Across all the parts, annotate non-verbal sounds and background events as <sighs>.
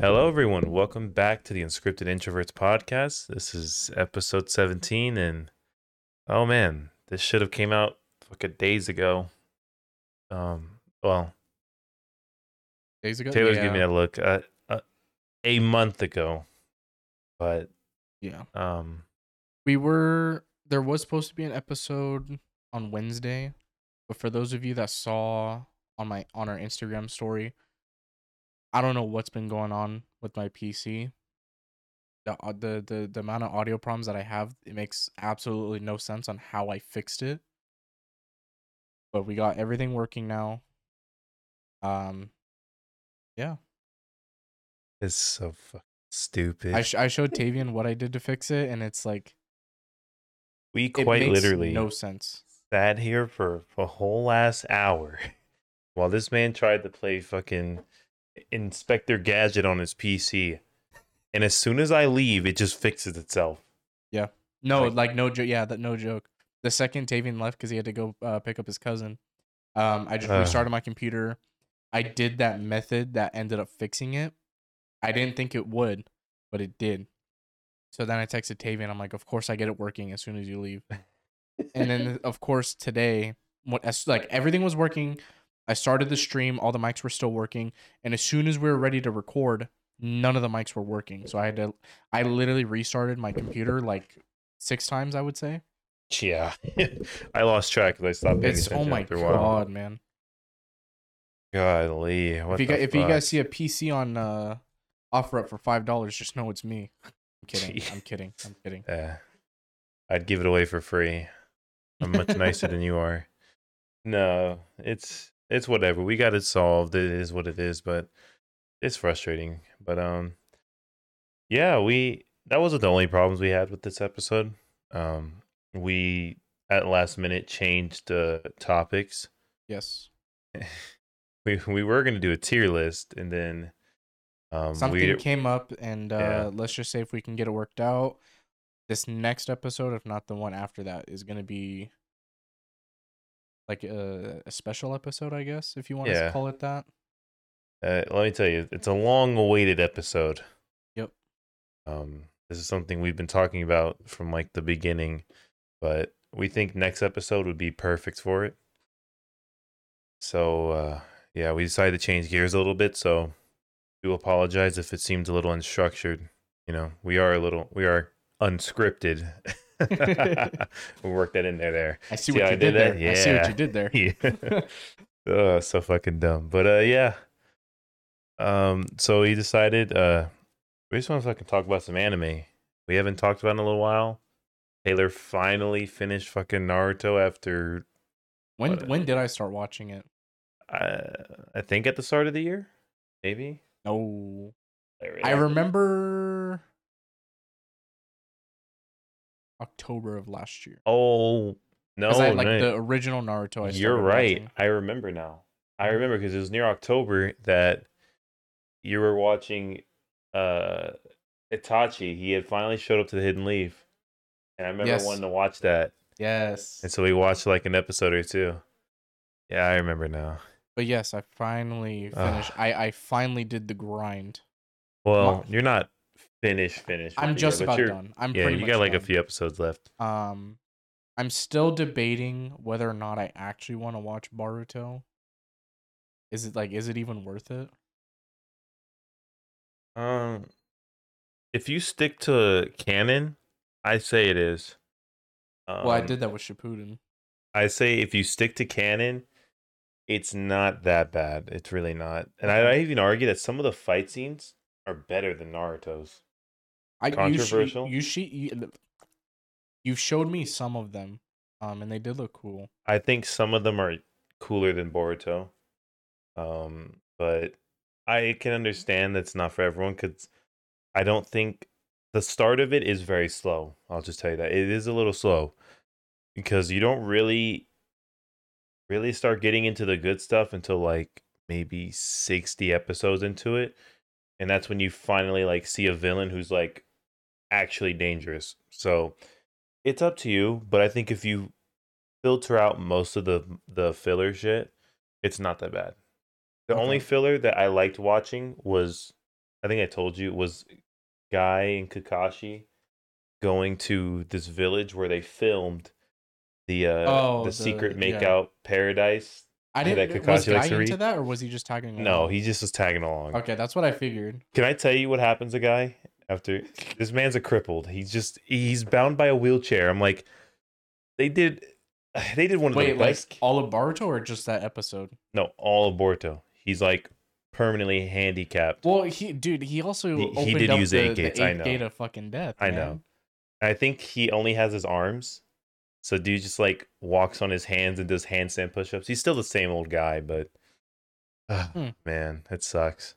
Hello, everyone. Welcome back to the Unscripted Introverts podcast. This is episode 17, and oh man, this should have came out fucking days ago. Um, well, days ago. Taylor's yeah. giving me a look uh, uh, a month ago, but Yeah, um, we were. There was supposed to be an episode on Wednesday, but for those of you that saw on my on our Instagram story, I don't know what's been going on with my PC. The the the the amount of audio problems that I have, it makes absolutely no sense on how I fixed it. But we got everything working now. Um, yeah. it's so fucking stupid. I sh- I showed <laughs> Tavien what I did to fix it, and it's like we it quite makes literally no sense. sat here for a whole last hour <laughs> while this man tried to play fucking Inspector Gadget on his PC. And as soon as I leave, it just fixes itself. Yeah. No, Like- like, no joke. Yeah, that no joke. The second Tavien left because he had to go uh, pick up his cousin, um, I just Ugh. restarted my computer. I did that method that ended up fixing it. I didn't think it would, but it did. So then I texted Tavien. I'm like, of course I get it working as soon as you leave. <laughs> and then of course today, what as like everything was working. I started the stream. All the mics were still working, and as soon as we were ready to record, none of the mics were working. So I had to. I literally restarted my computer like six times. I would say. Yeah. <laughs> I lost track because I stopped paying It's oh my after god, man. Golly. If you guys, if you guys see a PC on uh OfferUp for five dollars, just know it's me. I'm kidding. <laughs> I'm kidding. I'm kidding. Yeah. I'd give it away for free. I'm much nicer than you are. No, it's it's whatever. We got it solved. It is what it is, but it's frustrating. But um yeah, we that wasn't the only problems we had with this episode. Um we at last minute changed the topics. Yes. <laughs> We we were going to do a tier list and then um Something we came up, and uh Yeah. let's just say if we can get it worked out, this next episode, if not the one after that, is gonna be like a, a special episode, I guess, if you want Yeah. to call it that. Uh, let me tell you, it's a long awaited episode. Yep. Um, this is something we've been talking about from like the beginning, but we think next episode would be perfect for it. So, uh, yeah, we decided to change gears a little bit. So, we apologize if it seems a little unstructured. You know, we are a little, we are unscripted. <laughs> <laughs> we worked that in there. There. I see See what you I did, there. I see what you did there. Yeah. <laughs> <laughs> oh, so fucking dumb. But uh yeah. Um so he decided uh we just want to fucking talk about some anime. We haven't talked about in a little while. Taylor finally finished fucking Naruto after when What- when did I start watching it? uh, I think at the start of the year. Maybe. No, I remember October of last year. Oh no! I like no. the original Naruto. I You're right. watching. I remember now. I remember because it was near October that you were watching uh Itachi. He had finally showed up to the Hidden Leaf. And I remember Yes. wanting to watch that. Yes, And so we watched like an episode or two. Yeah, I remember now. but yes, I finally finished. I I finally did the grind. Well, you're not finished. with I'm just about done. I'm Yeah, pretty you got like a few episodes left. Um, I'm still debating whether or not I actually want to watch Boruto. Is it like, is it even worth it? Um if you stick to canon, I say it is. Um, well, I did that with Shippuden. I say if you stick to canon, it's not that bad. It's really not. And I, I even argue that some of the fight scenes are better than Naruto's. I you sh- Controversial? You, sh- you you showed me some of them, um, and they did look cool. I think some of them are cooler than Boruto. Um, but I can understand that's not for everyone because I don't think the start of it is very slow. I'll just tell you that it is a little slow because you don't really, really start getting into the good stuff until like maybe 60 episodes into it. And that's when you finally like see a villain who's like actually dangerous. So it's up to you, but I think if you filter out most of the the filler shit, it's not that bad. The only filler that I liked watching was I think I told you was Guy and Kakashi going to this village where they filmed the uh Oh, the, the- secret yeah. makeout paradise. I Yeah, didn't. that Was Kakashi likes Guy to into that, or was he just tagging? No, he just was tagging along. Okay, that's what I figured. Can I tell you what happens to Guy after this man's a crippled? He's just he's bound by a wheelchair. I'm like, they did <sighs> they did one of Wait, the like best all of Boruto or just that episode? no, all of Boruto. He's like permanently handicapped. Well, he, dude, he also He- he did up use the, eight the gates, eighth I know. gate of fucking death. I man. know. I think he only has his arms. So dude just like walks on his hands and does handstand push-ups. He's still the same old guy, but ah, <sighs> Hmm. man, it sucks.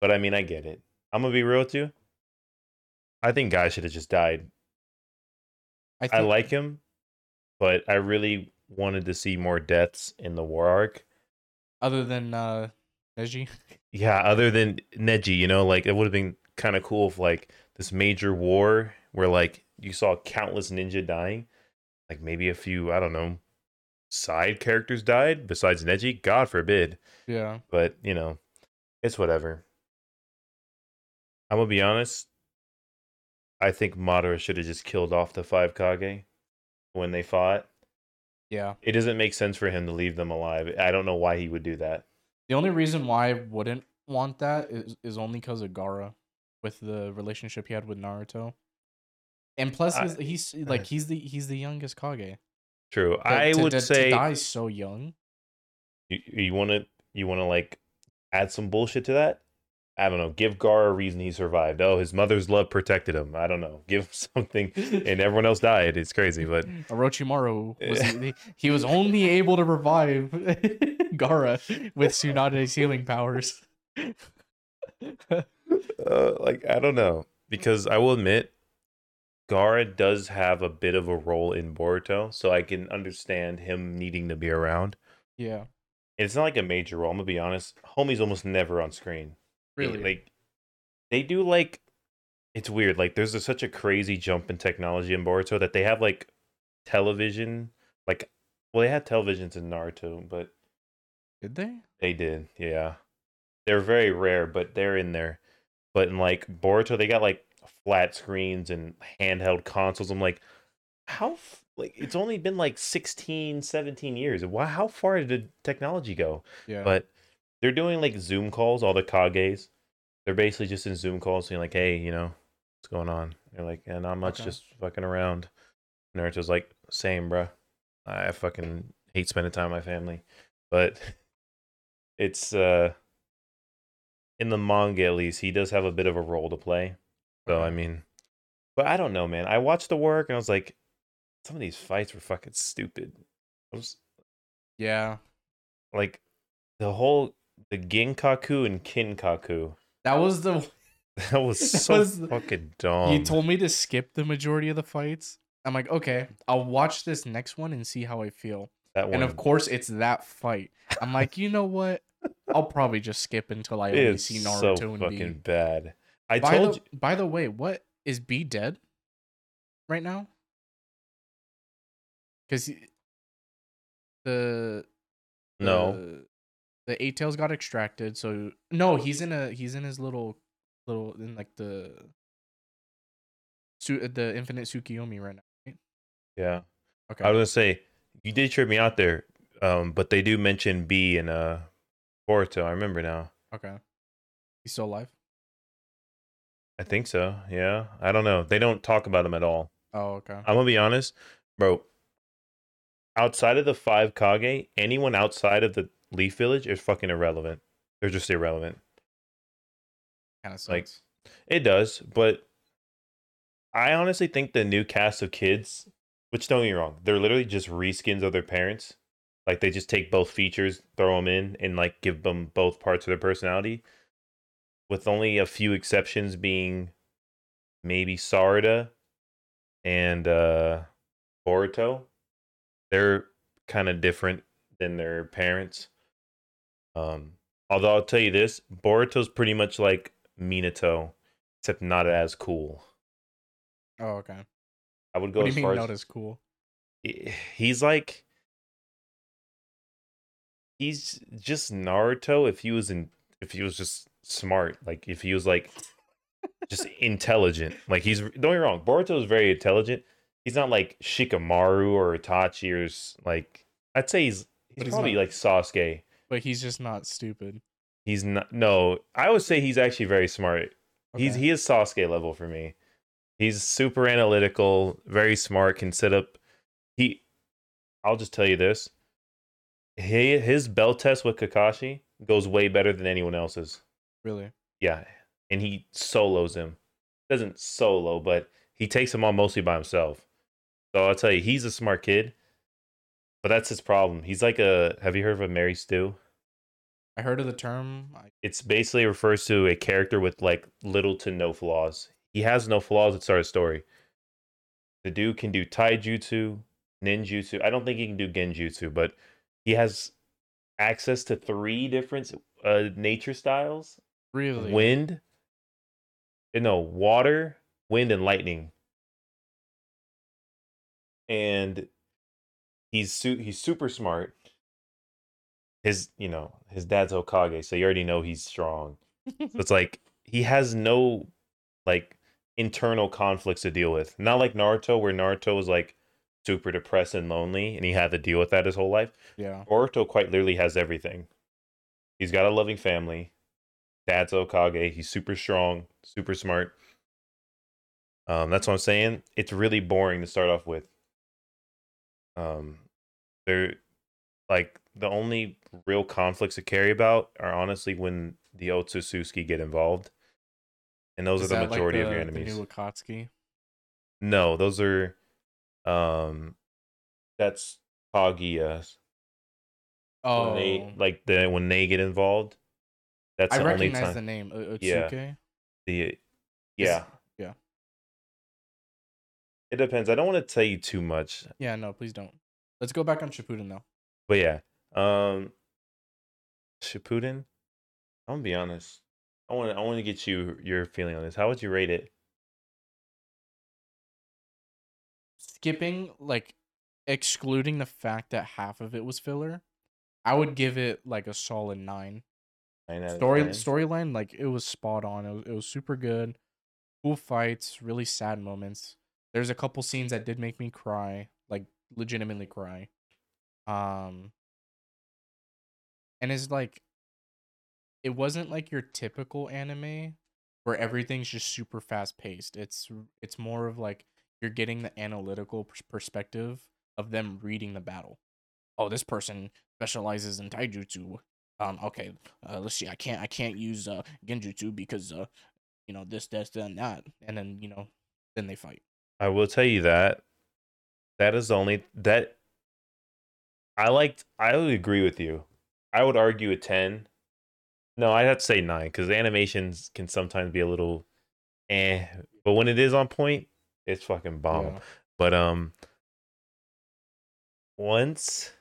But I mean, I get it. I'm gonna be real with you. I think Guy should have just died. I, I like him, but I really wanted to see more deaths in the war arc. other than uh, Neji. <laughs> Yeah, other than Neji, you know, like it would have been kind of cool if like this major war where like you saw countless ninja dying, like maybe a few, I don't know, side characters died besides Neji. God forbid, Yeah. but you know, it's whatever. I'm gonna be honest. I think Madara should have just killed off the five Kage when they fought. Yeah. It doesn't make sense for him to leave them alive. I don't know why he would do that. The only reason why I wouldn't want that is, is only because of Gaara with the relationship he had with Naruto. And plus I- he's, he's like he's the he's the youngest Kage. True. To- I to- would to, say to die so young. You you want to you want to like add some bullshit to that? I don't know. Give Gar a reason he survived. Oh, his mother's love protected him. I don't know. <laughs> Give him something, and everyone else died. It's crazy, but Orochimaru was he, he was only able to revive <laughs> Gaara with Tsunade's healing powers. uh, like I don't know because I will admit, Gaara does have a bit of a role in Boruto, so I can understand him needing to be around. yeah, It's not like a major role. I'm gonna be honest. Homie's almost never on screen. Really. like they do like it's weird like there's a, such a crazy jump in technology in boruto that they have like television like well they had televisions in naruto but Did they? they did yeah they're very rare but they're in there but in like boruto they got like flat screens and handheld consoles i'm like how f- like it's only been like 16 17 years why how far did technology go Yeah. but they're doing like Zoom calls, all the Kages. They're basically just in Zoom calls saying like, hey, you know, what's going on? They're like, yeah, not much, Okay. just fucking around. Naruto's like, same, bruh. I fucking hate spending time with my family. But <laughs> it's uh in the manga at least, he does have a bit of a role to play. So I mean but I don't know, man. I watched the work and I was like, some of these fights were fucking stupid. I was yeah. like the whole the Ginkaku and Kinkaku. That was the <laughs> That was That so was- fucking dumb. you told me to skip the majority of the fights. I'm like, okay, I'll watch this next one and see how I feel. that one. And of course, it's that fight. I'm like, you know what? I'll probably just skip until I <laughs> only see so Naruto and fucking Bee. bad. I by told the, By the way, what is Bee dead right now? Because the you no. The, eight tails got extracted. So no, he's in a he's in his little little in like the Su- the infinite Tsukiyomi right now. Right? Yeah. Okay. I was gonna say you did trip me out there, um, but they do mention Bee in uh Boruto. I remember now. okay. He's still alive. I think so. Yeah. I don't know. They don't talk about him at all. Oh, okay. I'm gonna be honest, bro. Outside of the five Kage, anyone outside of the Leaf Village is fucking irrelevant. They're just irrelevant. Kind of like. It does, but I honestly think the new cast of kids, which don't get me wrong, they're literally just reskins of their parents. Like they just take both features, throw them in, and like give them both parts of their personality. With only a few exceptions being maybe Sarada and uh Boruto. They're kind of different than their parents. Um although I'll tell you this, Boruto's pretty much like Minato, except not as cool. Oh, okay. I would go What do you far mean as not as cool? he's like he's just Naruto if he was in if he was just smart. Like if he was like <laughs> just intelligent. Like he's don't get me wrong, Boruto is very intelligent. He's not like Shikamaru or Itachi or like I'd say he's he's he's probably not- like Sasuke. But he's just not stupid. He's not no, I would say he's actually very smart. He's he is Sasuke level for me. He's super analytical, very smart, can set up he I'll just tell you this. He, his bell test with Kakashi goes way better than anyone else's. really. Yeah, and he solos him. Doesn't solo, but he takes him on mostly by himself. So I'll tell you, he's a smart kid. But that's his problem. He's like a. Have you heard of a Mary Stew? I heard of the term. I, It's basically refers to a character with like little to no flaws. He has no flaws at start of story. The dude can do taijutsu, ninjutsu. I don't think he can do genjutsu, but he has access to three different uh, nature styles really. wind eh, no water wind and lightning and he's su- he's super smart his you know his dad's Hokage so you already know he's strong so it's <laughs> like he has no like internal conflicts to deal with not like Naruto where Naruto was like super depressed and lonely and he had to deal with that his whole life yeah. Boruto quite literally has everything. He's got a loving family. Dad's Okage. He's super strong, super smart. Um, that's what I'm saying. It's really boring to start off with. Um, they're like the only real conflicts to carry about are honestly when the Otsutsuki get involved, and those Is are the that like majority of the- your the enemies. new Akatsuki. No, those are, um, that's Kaguya. Oh, when they like the when they get involved. That's I the only recognize the name O- Yeah. Otsuke. The yeah, yeah. It depends. I don't want to tell you too much, Yeah, no, please don't. Let's go back on Shippuden though. but yeah. Um, Shippuden. I'm gonna be honest. I want to. I want to get you your feeling on this. How would you rate it? Skipping like excluding the fact that half of it was filler, I would give it like a solid nine. Nine Story storyline like it was spot on. It was, it was super good. Cool fights, really sad moments. There's a couple scenes that did make me cry, like legitimately cry. Um and it's like it wasn't like your typical anime where everything's just super fast paced. It's it's more of like you're getting the analytical pers- perspective of them reading the battle. Oh, this person specializes in taijutsu. Um, okay, uh, let's see. I can't I can't use uh genjutsu because uh, you know this, this, and that, and then you know, then they fight. I will tell you that that is the only that I liked. I would agree with you. I would argue a ten. No, I'd have to say nine because the animations can sometimes be a little, eh. But when it is on point, it's fucking bomb. Yeah. But um, once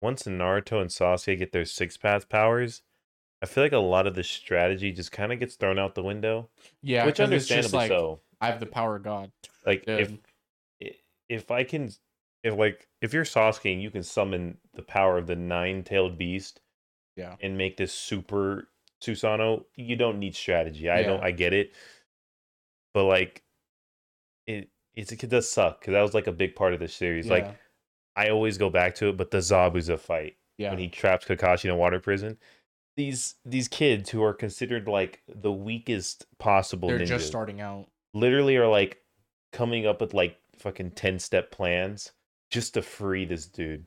once Naruto and Sasuke get their six path powers, I feel like a lot of the strategy just kind of gets thrown out the window. Yeah, which 'cause it's just understandably like, so. I have the power of God. Like if Dude. if I can if like if you're Sasuke and you can summon the power of the nine-tailed beast Yeah. and make this super Susanoo, you don't need strategy. I don't I get it. But like it it's, it does suck because that was like a big part of the series. Like I always go back to it, but the Zabuza fight yeah, when he traps Kakashi in a water prison. These these kids who are considered like the weakest possible they're ninjas just starting out. Literally are like coming up with like fucking 10 step plans just to free this dude.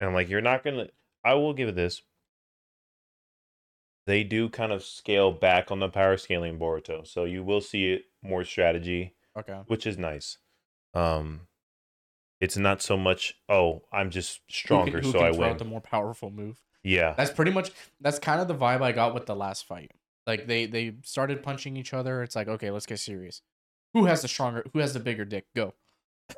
And I'm like, you're not gonna I will give it this. They do kind of scale back on the power scaling in Boruto. So you will see it more strategy, Okay. which is nice. Um it's not so much, oh, I'm just Who stronger, can, who so can I win. the more powerful move? yeah. That's pretty much. That's kind of the vibe I got with the last fight. Like they they started punching each other. It's like okay, let's get serious. Who has the stronger? Who has the bigger dick? Go. <laughs>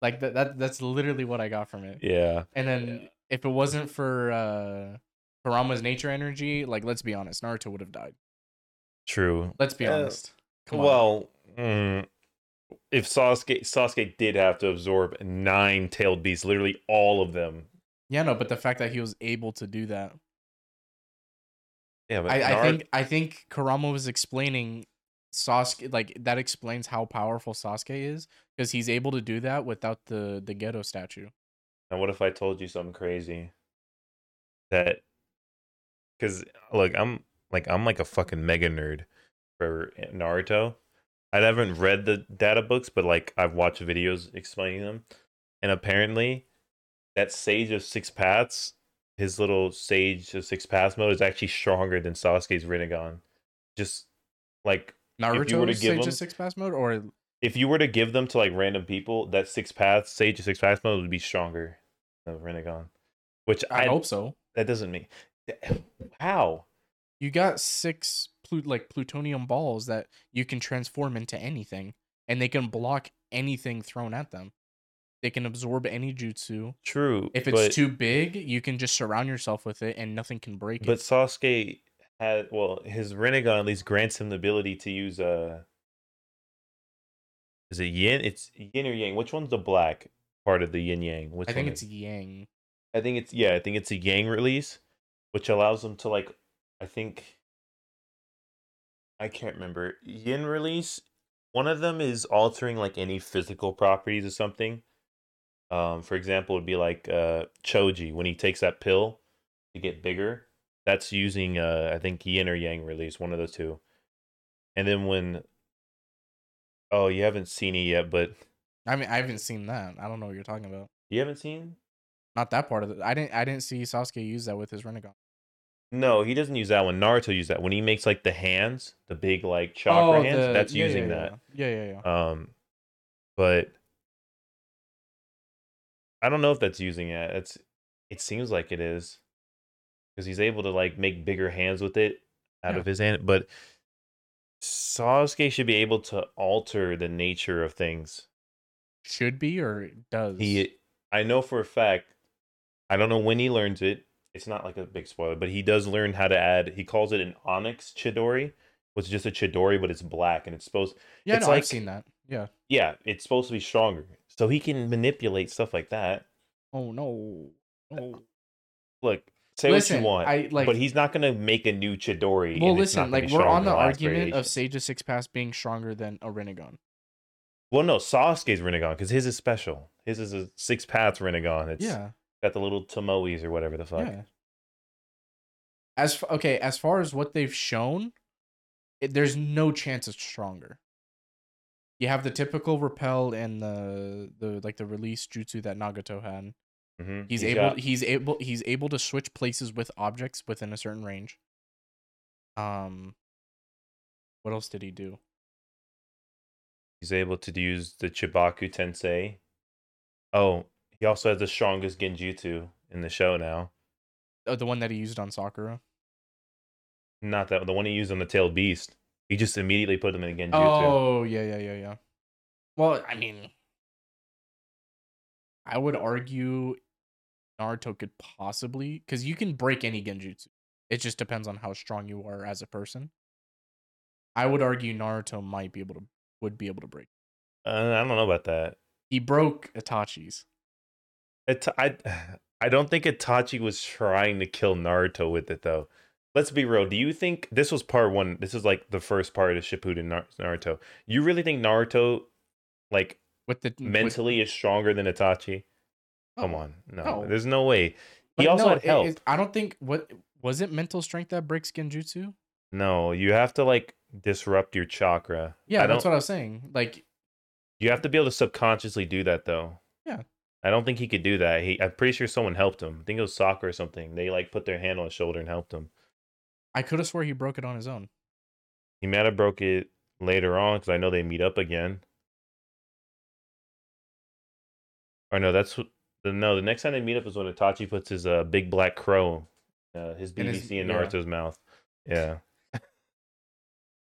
Like that. That that's literally what I got from it. Yeah. And then if it wasn't for uh Kurama's nature energy, like let's be honest, Naruto would have died. True. Let's be Uh, honest. Come on. well, mm, if Sasuke Sasuke did have to absorb nine tailed beasts, literally all of them. Yeah, no, but the fact that he was able to do that. Yeah, but I, I think I think Kurama was explaining Sasuke like that explains how powerful Sasuke is because he's able to do that without the the Gedo statue. And what if I told you something crazy? That, because look, I'm like I'm like a fucking mega nerd for Naruto. I haven't read the data books, but like I've watched videos explaining them, and apparently, that Sage of Six Paths, his little Sage of Six Paths mode is actually stronger than Sasuke's Rinnegan. Just like Naruto you were to Sage give of Six Paths mode or if you were to give them to like random people, that Six Paths Sage of Six Paths mode would be stronger than Rinnegan. Which I, I, hope so. that doesn't mean how. You got six plu- like plutonium balls that you can transform into anything, and they can block anything thrown at them. They can absorb any jutsu. True. If it's but, too big, you can just surround yourself with it, and nothing can break but it. But Sasuke had well, his Rinnegan at least grants him the ability to use uh Is it yin? It's yin or yang. Which one's the black part of the yin yang? Which I think it's is- Yang. I think it's yeah, I think it's a yang release, which allows them to like I think I can't remember. Yin release, one of them is altering like any physical properties or something. Um, for example, it'd be like uh Choji when he takes that pill to get bigger. That's using uh I think yin or yang release, one of the two. And then when Oh, you haven't seen it yet, but I mean, I haven't seen that. I don't know what you're talking about. you haven't seen Not that part of it. I didn't. I didn't see Sasuke use that with his Rinnegan. No, he doesn't use that one. Naruto used that when he makes like the hands, the big like chakra hands. Oh, the- that's yeah, using yeah, that. Yeah, yeah, yeah. Um, but I don't know if that's using it. It's it seems like it is because he's able to like make bigger hands with it out Yeah. of his hand. But Sasuke should be able to alter the nature of things. Should be or does. He, I know for a fact. I don't know when he learns it. It's not like a big spoiler, but he does learn how to add. He calls it an onyx chidori, which is just a chidori, but it's black and it's supposed. yeah, it's no, like- I've seen that. Yeah. Yeah, it's supposed to be stronger, so he can manipulate stuff like that. Oh no. Oh. Look, say Listen, what you want, I like. but he's not gonna make a new chidori. well, listen, like we're on the argument of. Sage of Six Paths being stronger than a Rinnegan. Well, no, Sasuke's Rinnegan because his is special. His is a six paths Rinnegan. It's yeah. got the little Tomoes or whatever the fuck. Yeah. As f- okay, as far as what they've shown, it, there's no chance it's stronger. You have the typical repel and the the like the release jutsu that Nagato had. hmm He's, able he's able he's able to switch places with objects within a certain range. Um what else did he do? He's able to use the Chibaku Tensei. Oh, he also has the strongest Genjutsu in the show now. Oh, the one that he used on Sakura. Not that the one he used on the Tail Beast. He just immediately put them in Genjutsu. Oh, yeah, yeah, yeah, yeah. Well, I mean, I would argue Naruto could possibly because you can break any genjutsu. It just depends on how strong you are as a person. I would argue Naruto might be able to would be able to break. Uh, I don't know about that. He broke Itachi's. It, I <sighs> I don't think Itachi was trying to kill Naruto with it though. Let's be real. Do you think this was part one? This is like the first part of Shippuden Naruto. You really think Naruto, like With the with- mentally, is stronger than Itachi? Oh, Come No. on, no, no. there's no way. But He also no, had help. it- I don't think what was it mental strength that breaks genjutsu. No, you have to like disrupt your chakra. Yeah, that's what I was saying. Like, you have to be able to subconsciously do that though. Yeah. I don't think he could do that. He, I'm pretty sure someone helped him. I think it was soccer or something. They like put their hand on his shoulder and helped him. I could have swore he broke it on his own. He might have broke it later on because I know they meet up again. Or no, that's the no. The next time they meet up is when Itachi puts his uh, big black crow, uh, his In his- BBC in yeah. Naruto's mouth. Yeah. <laughs>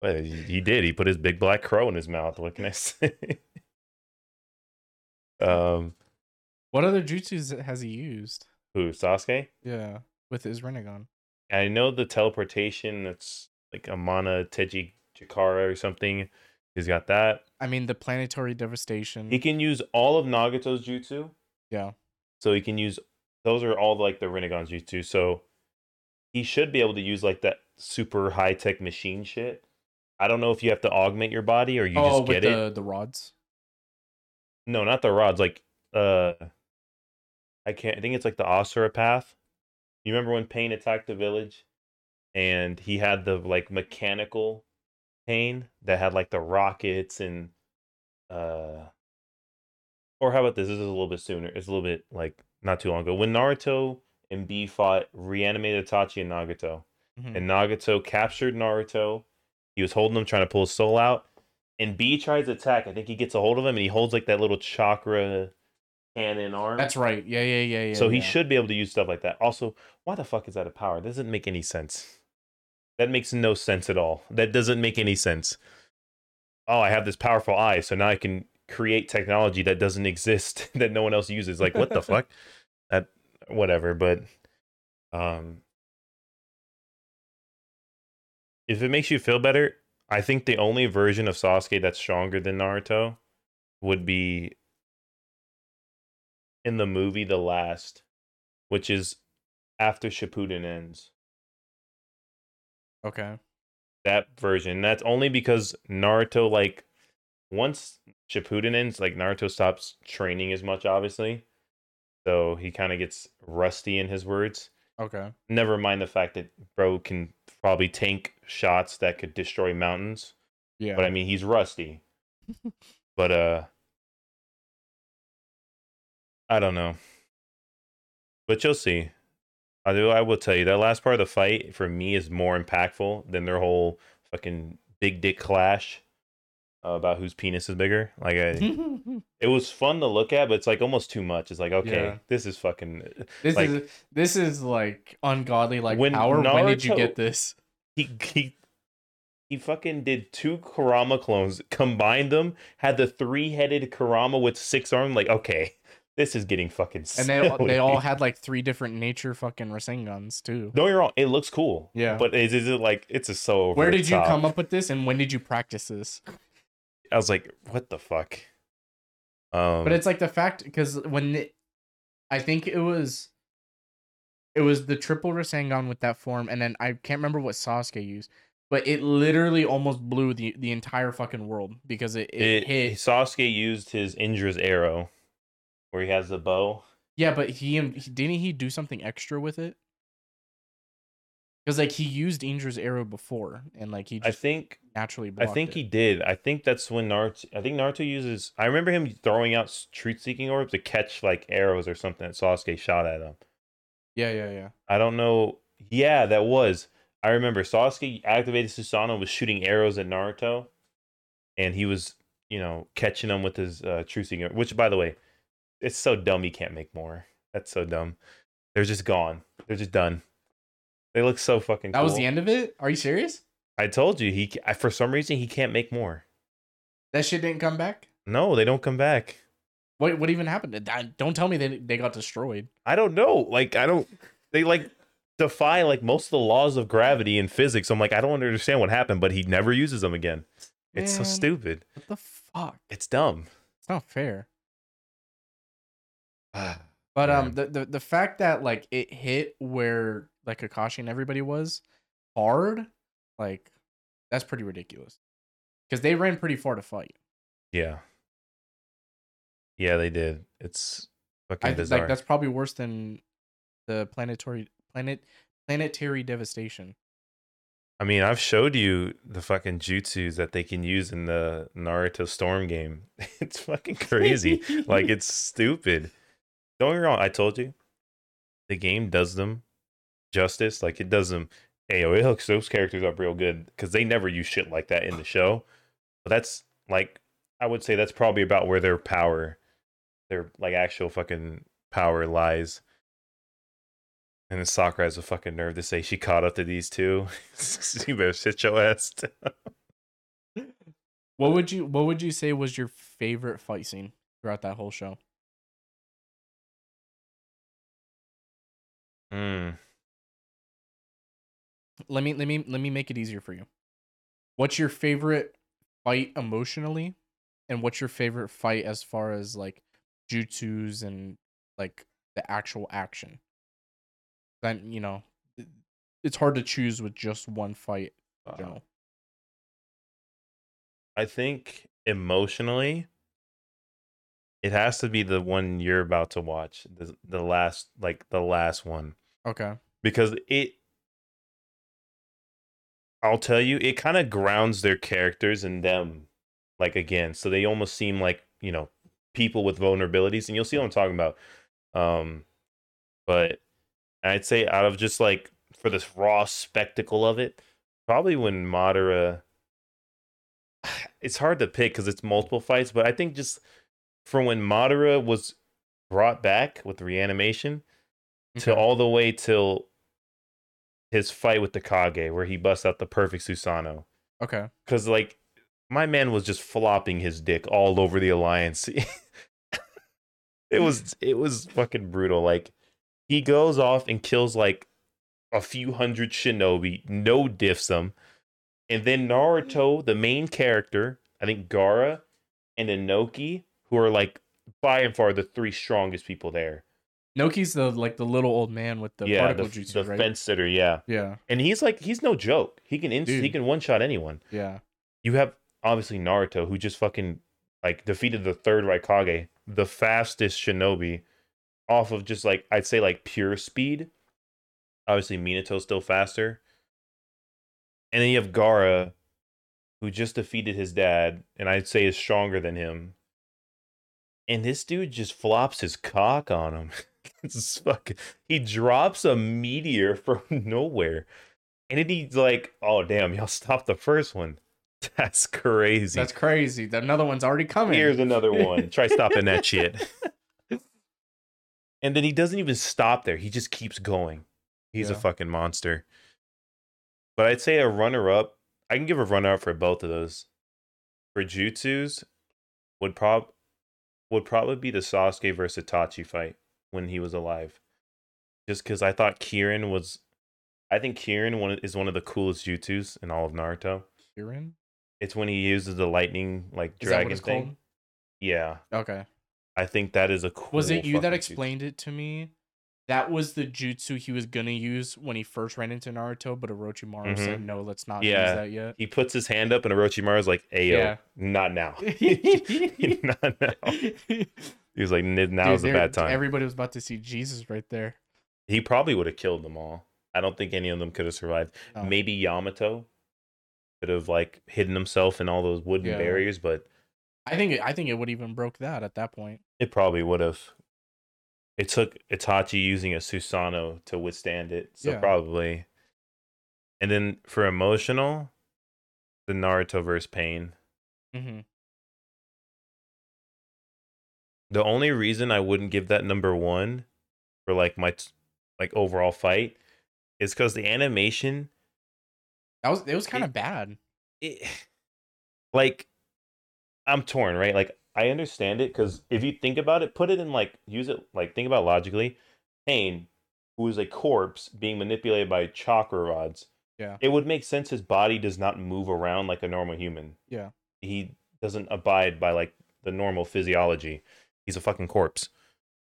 well, he, he did. He put his big black crow in his mouth. What can I <laughs> say? um, What other jutsus has he used? who Sasuke? Yeah, with his Rinnegan. I know the teleportation. That's like Amana Teji Chikara or something. He's got that. I mean, the planetary devastation. He can use all of Nagato's jutsu. yeah, So he can use those are all like the Rinnegan's jutsu. So he should be able to use like that super high tech machine shit. I don't know if you have to augment your body or you oh, just get the it. the rods. No, not the rods. Like uh, I can't. I think it's like the Asura path. You remember when Pain attacked the village, and he had the like mechanical Pain that had like the rockets and uh. Or how about this? This is a little bit sooner. It's a little bit like not too long ago when Naruto and Bee fought reanimated Itachi and Nagato Mhm. and Nagato captured Naruto. He was holding him, trying to pull his soul out. And Bee tries to attack. I think he gets a hold of him, and he holds like that little chakra cannon arm. That's right. Yeah, yeah, yeah, yeah. so he should be able to use stuff like that. Also, why the fuck is that a power? That doesn't make any sense. That makes no sense at all. That doesn't make any sense. Oh, I have this powerful eye, so now I can create technology that doesn't exist <laughs> that no one else uses. Like, what the <laughs> fuck? That whatever, but um if it makes you feel better, I think the only version of Sasuke that's stronger than Naruto would be in the movie The Last, which is after Shippuden ends. Okay. That version. That's only because Naruto like once Shippuden ends, like Naruto stops training as much, obviously. So he kind of gets rusty in his words. Okay. Never mind the fact that bro can probably tank shots that could destroy mountains. Yeah. But I mean, he's rusty. <laughs> but uh, I don't know. But you'll see. I do. I will tell you that last part of the fight for me is more impactful than their whole fucking big dick clash about whose penis is bigger. Like, I, <laughs> it was fun to look at, but it's like almost too much. It's like, okay, Yeah. this is fucking. this like- is this is like ungodly like When power. when did you get this? He he he fucking did two Kurama clones, combined them, had the three headed Kurama with six arms. Like, okay, this is getting fucking. And they all- they all had like three different nature fucking Rasengans too. Don't get me wrong, it looks cool. Yeah. but is, is it like it's a so Where did you come up with this, and when did you practice this? I was like, what the fuck? Um, But it's like the fact because when it, I think it was, it was the triple Rasengan with that form, and then I can't remember what Sasuke used, but it literally almost blew the the entire fucking world because it, it, it, hit. Sasuke used his Indra's arrow, where he has the bow. Yeah, but he didn't he do something extra with it? Because like he used Indra's arrow before, and like he I think naturally. I think it. he did. I think that's when Naruto. I think Naruto uses. I remember him throwing out truth-seeking orbs to catch like arrows or something that Sasuke shot at him. Yeah, yeah, yeah. I don't know. Yeah, that was. I remember Sasuke activated Susanoo was shooting arrows at Naruto, and he was, you know, catching them with his uh, truth-seeking. Which, by the way, it's so dumb. He can't make more. That's so dumb. They're just gone. They're just done. They look so fucking. That was the end of it. Are you serious? I told you he. ca- For some reason, he can't make more. That shit didn't come back. No, they don't come back. What what even happened? Don't tell me they they got destroyed. I don't know. Like I don't. They like defy like most of the laws of gravity and physics. I'm like I don't understand what happened, but he never uses them again. It's so stupid. What the fuck? It's dumb. It's not fair. <sighs> But um, the, the the fact that like it hit where like Kakashi and everybody was hard, like that's pretty ridiculous. Because they ran pretty far to fight. yeah. Yeah, they did. It's fucking I bizarre. like that's probably worse than the planetary planet planetary devastation. I mean, I've showed you the fucking jutsus that they can use in the Naruto Storm game. <laughs> It's fucking crazy. like it's stupid. Don't get me wrong. I told you, the game does them justice. Like it does them. Hey, it hooks those characters up real good because they never use shit like that in the show. But that's like, I would say that's probably about where their power, their like actual fucking power lies. And then Sakura has a fucking nerve to say she caught up to these two. <laughs> you better sit your ass. What would you What would you say was your favorite fight scene throughout that whole show? Hmm. Let me let me let me make it easier for you. What's your favorite fight emotionally, and what's your favorite fight as far as like jutsus and like the actual action? Then you know, it's hard to choose with just one fight. Uh, You know. I think emotionally, it has to be the one you're about to watch, the the last like the last one, Okay. because it. I'll tell you, it kind of grounds their characters and them, like again, so they almost seem like you know people with vulnerabilities, and you'll see what I'm talking about. Um, but I'd say out of just like for this raw spectacle of it, probably when Madara it's hard to pick because it's multiple fights, but I think just from when Madara was brought back with reanimation to mm-hmm. all the way till his fight with the Kage, where he busts out the perfect Susanoo. Okay. Because, like, my man was just flopping his dick all over the Alliance. <laughs> it was it was fucking brutal. Like, he goes off and kills like a few hundred shinobi, no diffs them. And then Naruto, the main character, I think Gaara and Onoki, who are like by and far the three strongest people there. Noki's the like the little old man with the yeah, particle the, jutsu, the right? fence sitter, yeah. Yeah. And he's like he's no joke. He can inst- he can one shot anyone. Yeah. You have obviously Naruto, who just fucking like defeated the third Raikage, the fastest shinobi, off of just like I'd say like pure speed. Obviously, Minato's still faster. And then you have Gaara, who just defeated his dad, and I'd say is stronger than him. And this dude just flops his cock on him. <laughs> <laughs> it's fucking, he drops a meteor <laughs> from nowhere. And then he's like, oh, damn, y'all stopped the first one. <laughs> That's crazy. That's crazy. Another one's already coming. Here's another one. Try stopping that shit. And then he doesn't even stop there. He just keeps going. He's a fucking monster. But I'd say a runner up. I can give a runner up for both of those. For Jutsus, would prob would probably be the Sasuke versus Itachi fight when he was alive. Just because I thought Kirin was, I think Kirin one is one of the coolest Jutsus in all of Naruto. Kirin? It's when he uses the lightning like Is dragon thing. Yeah. Okay. I think that is a cool. Was it you that explained it to me? That was the jutsu he was gonna use when he first ran into Naruto, but Orochimaru said mm-hmm. no, let's not Yeah. use that yet. He puts his hand up, and Orochimaru's like, "Ayo, Yeah. not now, <laughs> <laughs> not now." He was like, "N- "Now's Dude, a bad time." Everybody was about to see Jesus right there. He probably would have killed them all. I don't think any of them could have survived. No. Maybe Yamato could have like hidden himself in all those wooden Yeah. barriers, but I think it, I think it would even broke that at that point. it probably would have. It took Itachi using a Susanoo to withstand it, so Yeah. probably. And then for emotional, the Naruto versus Pain. hmm The only reason I wouldn't give that number one for like my t- like overall fight is because the animation, That was it was kind of bad. it, like, I'm torn, right? Like, I understand it because if you think about it, put it in like use it like think about logically. Pain, who is a corpse being manipulated by chakra rods. Yeah. it would make sense. His body does not move around like a normal human. Yeah. he doesn't abide by like the normal physiology. He's a fucking corpse.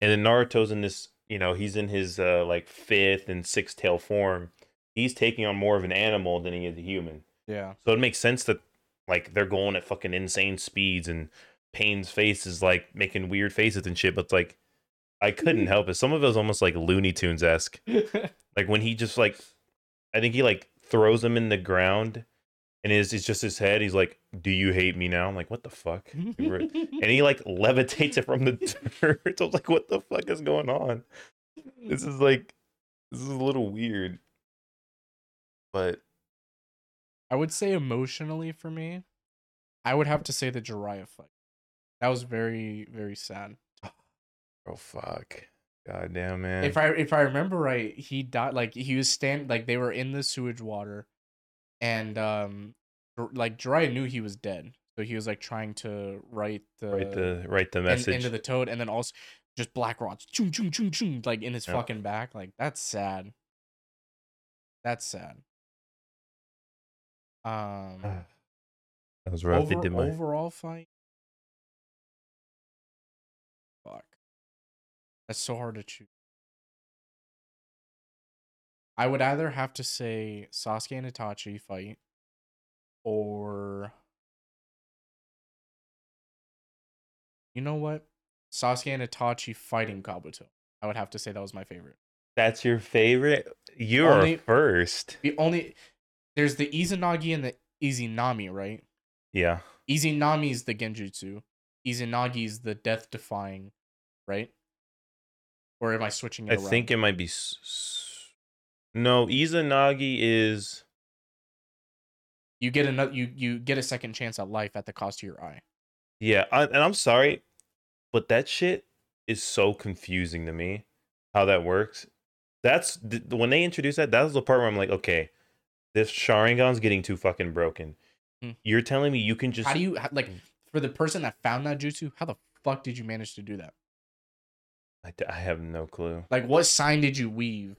And then Naruto's in this, you know, he's in his uh like fifth and sixth tail form. He's taking on more of an animal than he is a human. Yeah. So it makes sense that like they're going at fucking insane speeds and Pain's face is like making weird faces and shit, but it's like I couldn't <laughs> help it. Some of it was almost like Looney Tunes esque. <laughs> Like when he just like I think he like throws him in the ground and is it's just his head. He's like, "Do you hate me now?" I'm like, "What the fuck?" <laughs> and he like levitates it from the dirt. I was like, "What the fuck is going on?" This is like, this is a little weird, but I would say emotionally for me, I would have to say the Jiraiya fight. That was very very sad. oh fuck, goddamn man. If I if I remember right, he died like he was stand like they were in the sewage water, and um, like Jiraiya knew he was dead, so he was like trying to write the write the write the in- message. into the toad, and then also just black rods, chung chung chung chung, like in his Yeah. fucking back. Like that's sad. That's sad. Um, <sighs> that was rough. over, it did my overall fight. That's so hard to choose. I would either have to say Sasuke and Itachi fight, or you know what, Sasuke and Itachi fighting Kabuto. I would have to say that was my favorite. That's your favorite? You're Only- first. The only there's the Izanagi and the Izanami, right? Yeah. Izanami is the Genjutsu. Izanagi is the death defying, right? Or am I switching it I around? think it might be. s- s- No, Izanagi is. you get another you you get a second chance at life at the cost of your eye. Yeah, I, and I'm sorry, but that shit is so confusing to me. How that works. That's th- when they introduced that. That was the part where I'm like, okay, this Sharingan's getting too fucking broken. Hmm. You're telling me you can just How do you like for the person that found that jutsu? How the fuck did you manage to do that? I, d- I have no clue. Like, what sign did you weave?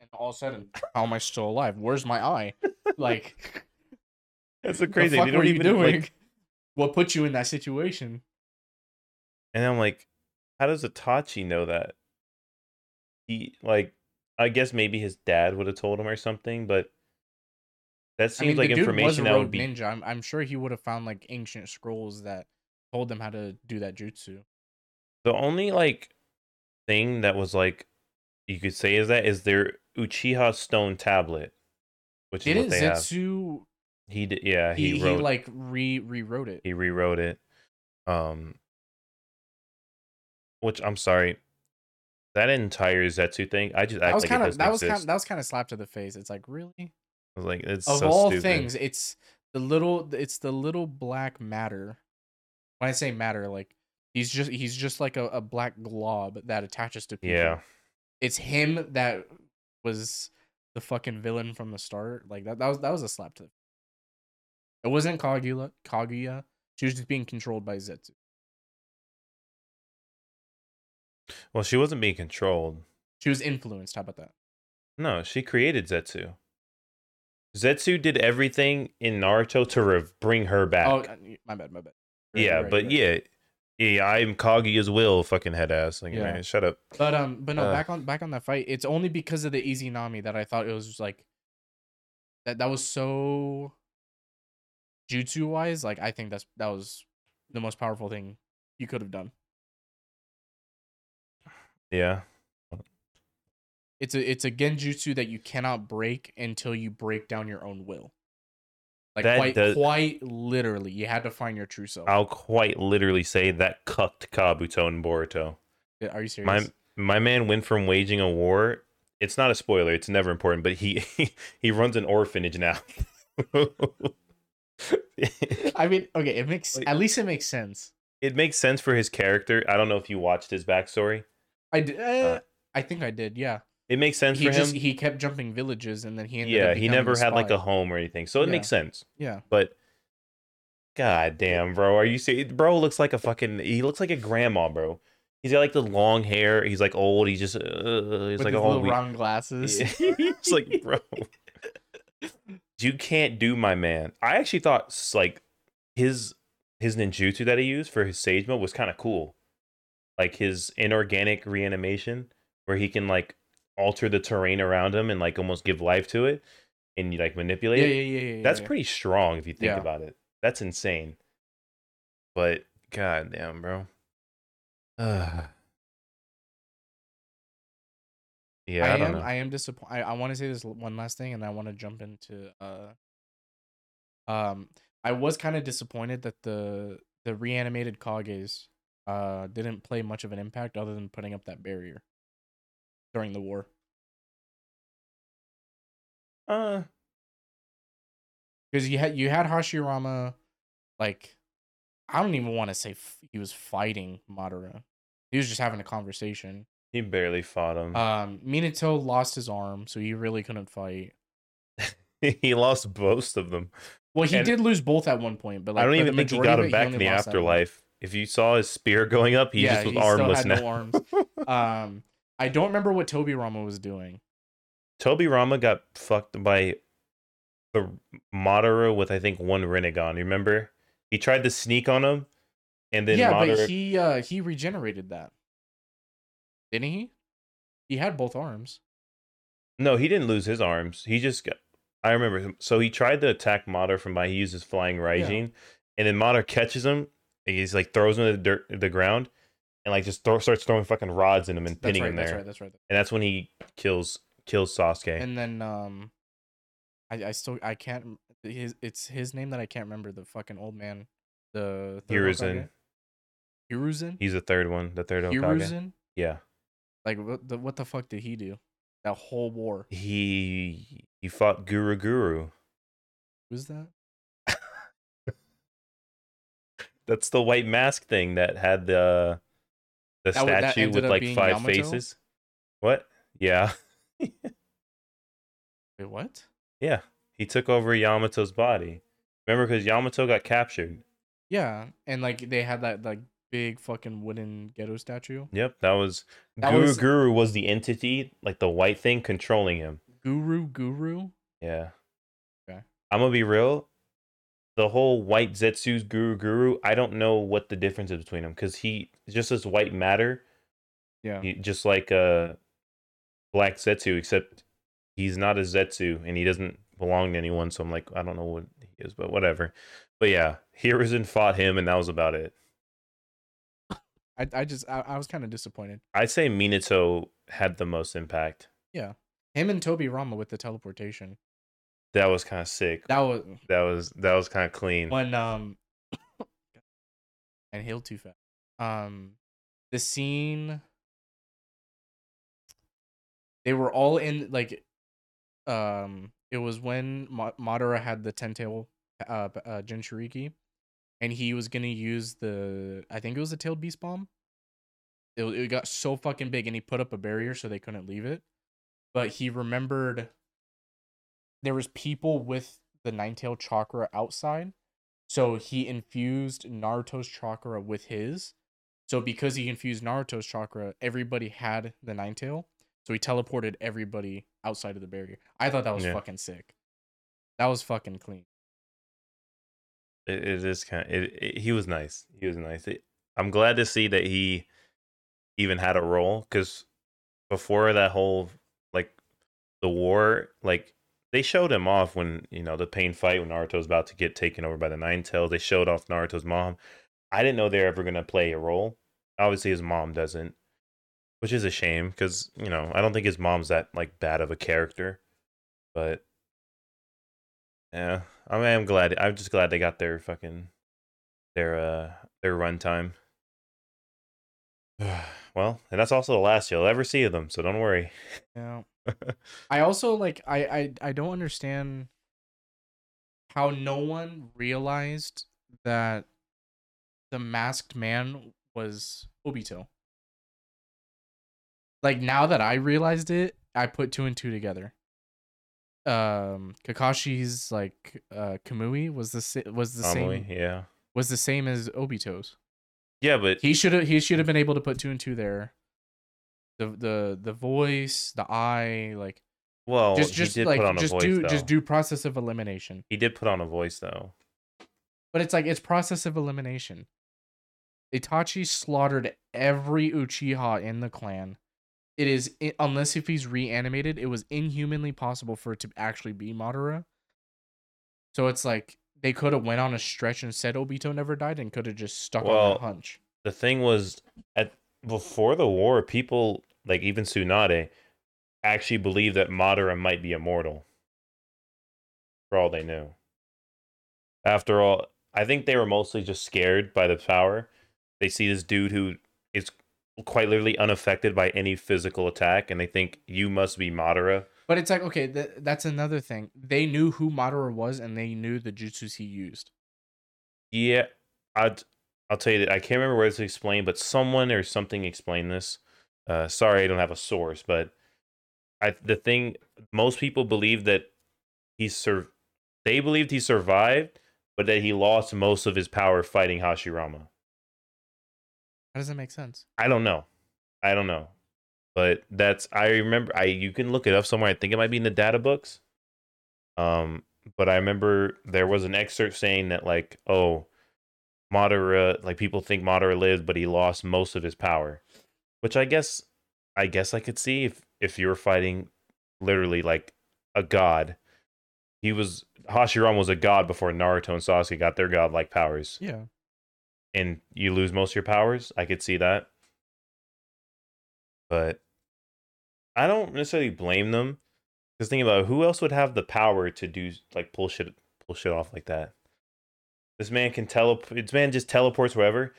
And all of a sudden, how am I still alive? Where's my eye? Like, <laughs> That's so the crazy. fuck They were don't you even doing? like. what put you in that situation? And I'm like, how does Itachi know that? He like, I guess maybe his dad would have told him or something, but that I seems mean, like the dude was a information that rogue would be ninja. I'm, I'm sure he would have found like ancient scrolls that told them how to do that jutsu. The only like thing that was like you could say is that is their Uchiha stone tablet, which is what they have. Zetsu? He did, yeah, He, he, he, like re rewrote it. he rewrote it. Um, which I'm sorry, that entire Zetsu thing, I just that act was like kind of that was exist. kind that was kind of slap to the face. It's like really I was like, it's of so all stupid. things, it's the little it's the little black matter. When I say matter, like he's just he's just like a, a black glob that attaches to people. Yeah, it's him that was the fucking villain from the start. Like that that was that was a slap to the It wasn't Kaguya Kaguya. She was just being controlled by Zetsu. well, she wasn't being controlled. She was influenced. How about that? No, she created Zetsu. Zetsu did everything in Naruto to rev- bring her oh, back. Oh, my bad, my bad. Right, yeah, right, but right. yeah, yeah, I'm Coggy as will, fucking head ass. Like, Yeah. man, shut up. But um, but no, Uh. back on back on that fight. It's only because of the Izanami that I thought it was like that. That was so jutsu wise. Like I think that's that was the most powerful thing you could have done. Yeah, It's a it's a genjutsu that you cannot break until you break down your own will. Like That quite does- quite literally, you had to find your true self. I'll quite literally say that cucked Kabuto and Boruto. Are you serious? My my man went from waging a war. It's not a spoiler. It's never important, but he <laughs> he runs an orphanage now. <laughs> I mean, okay, it makes at least it makes sense. it makes sense for his character. I don't know if you watched his backstory. I did. Uh, I think I did. Yeah. It makes sense He for just him. he kept jumping villages and then he ended yeah, he never had like a home or anything, so it Yeah. makes sense. yeah. But god damn, bro, are you serious? Bro looks like a fucking. He looks like a grandma, bro. He's got like the long hair. He's like old. He's just. Uh, he's With like all little weak. round glasses. it's <laughs> like, bro, you can't do my man. I actually thought s- like his his ninjutsu that he used for his sage mode was kind of cool, like his inorganic reanimation, where he can like alter the terrain around him and like almost give life to it, and you like manipulate yeah, it. yeah, yeah, yeah. That's yeah. pretty strong if you think Yeah. about it. That's insane. But god damn, bro. Uh, <sighs> yeah, I, I, don't am know. I am disappointed. I, I want to say this one last thing, and I want to jump into uh, um, I was kind of disappointed that the the reanimated Kages uh didn't play much of an impact other than putting up that barrier during the war. uh, Because you had you had Hashirama, like, I don't even want to say f- he was fighting Madara. He was just having a conversation. he barely fought him. Um, Minato lost his arm, so he really couldn't fight. <laughs> he lost most of them. Well, he And- did lose both at one point, but like I don't even think he got him back in the lost that one. afterlife. If you saw his spear <laughs> going up, he Yeah, just was he still armless had now. no arms. <laughs> Um, I don't remember what Tobirama was doing. Tobirama got fucked by the Madara with I think one Rinnegan. Remember? He tried to sneak on him, and then yeah, Madara. but he uh he regenerated that, didn't he? He had both arms. No, he didn't lose his arms. He just got. I remember. him- So he tried to attack Madara from behind. He uses flying Raijin, and then Madara catches him. And he's like throws him to the dirt, the ground, and like just throw, starts throwing fucking rods in him and That's pinning right. him That's there. right. That's right. And that's when he kills kills Sasuke. And then um, I I still I can't his it's his name that I can't remember. The fucking old man. The Hiruzen. Hiruzen. He's the third one. The third Hokage. Hiruzen. Yeah. Like what the what the fuck did he do? That whole war. He he fought Guru Guru. Who's that? <laughs> That's the white mask thing that had the the That wa- that statue with like five Yamato? faces. What? Yeah. <laughs> Wait, what? Yeah. He took over Yamato's body. Remember because Yamato got captured. Yeah, and like they had that like big fucking wooden Gedo statue. Yep, that was That Guru was- Guru was the entity, like the white thing controlling him. Guru Guru. Yeah. Okay. I'm gonna be real. The whole white Zetsu's Guru Guru, I don't know what the difference is between them because he just as white matter, Yeah. he- just like uh black Zetsu, except he's not a Zetsu and he doesn't belong to anyone. So I'm like, I don't know what he is, but whatever. But yeah, Hiruzen fought him, and that was about it. I I just I, I was kind of disappointed. I'd say Minato had the most impact. Yeah. Him and Tobirama with the teleportation. That was kind of sick. That was That was that was kind of clean. when um <coughs> and inhaled too fast. Um the scene they were all in like um it was when Ma- Madara had the ten-tail uh, b- uh Jinchuriki and he was going to use the I think it was a tailed beast bomb. It, it got so fucking big and he put up a barrier so they couldn't leave it. But he remembered there was people with the nine-tail chakra outside so he infused Naruto's chakra with his. So because he infused Naruto's chakra, everybody had the nine tail. So he teleported everybody outside of the barrier. I thought that was Yeah. fucking sick. That was fucking clean. It, it is kind of. It, it- he was nice. He was nice. It- I'm glad to see that he even had a role because before that whole like the war, like they showed him off when you know the pain fight when Naruto's about to get taken over by the Nine Tails. They showed off Naruto's mom. I didn't know they were ever gonna play a role. Obviously, his mom doesn't, which is a shame because you know I don't think his mom's that like bad of a character, but yeah, I mean, I'm glad. I'm just glad they got their fucking their uh their runtime. <sighs> <sighs> well, and that's also the last you'll ever see of them, so don't worry. Yeah. <laughs> I also like I I I don't understand how no one realized that the masked man was Obito. Like now that I realized it, I put two and two together. Um Kakashi's like uh Kamui was the sa- was the same yeah, was the same as Obito's. Yeah, but He should have he should have been able to put two and two there. The the the voice, the eye, like well, just he just did like put on a just voice do though. just do process of elimination. He did put on a voice though. But it's like it's process of elimination. Itachi slaughtered every Uchiha in the clan. It is unless if he's reanimated, it was inhumanly possible for it to actually be Madara. So it's like they could have went on a stretch and said Obito never died and could have just stuck on Well, that hunch. The thing was at before the war, people like even Tsunade actually believed that Madara might be immortal. For all they knew. After all, I think they were mostly just scared by the power. They see this dude who is quite literally unaffected by any physical attack, and they think you must be Madara. But it's like okay, th- that's another thing. They knew who Madara was and they knew the jutsus he used. Yeah, I'd I'll tell you that I can't remember where it's explained, but someone or something explained this. Uh, sorry, I don't have a source, but I the thing most people believe that he sur- they believed he survived, but that he lost most of his power fighting Hashirama. How does that make sense? I don't know, I don't know, but that's I remember. I you can look it up somewhere. I think it might be in the data books. Um, but I remember there was an excerpt saying that like, oh, Madara, like people think Madara lives, but he lost most of his power, which I guess, I guess I could see if if you were fighting literally like a god. He was Hashirama was a god before Naruto and Sasuke got their godlike powers. Yeah. And you lose most of your powers. I could see that. But I don't necessarily blame them. Because think about it, who else would have the power to do like pull shit pull shit off like that? This man can teleport. This man just teleports wherever.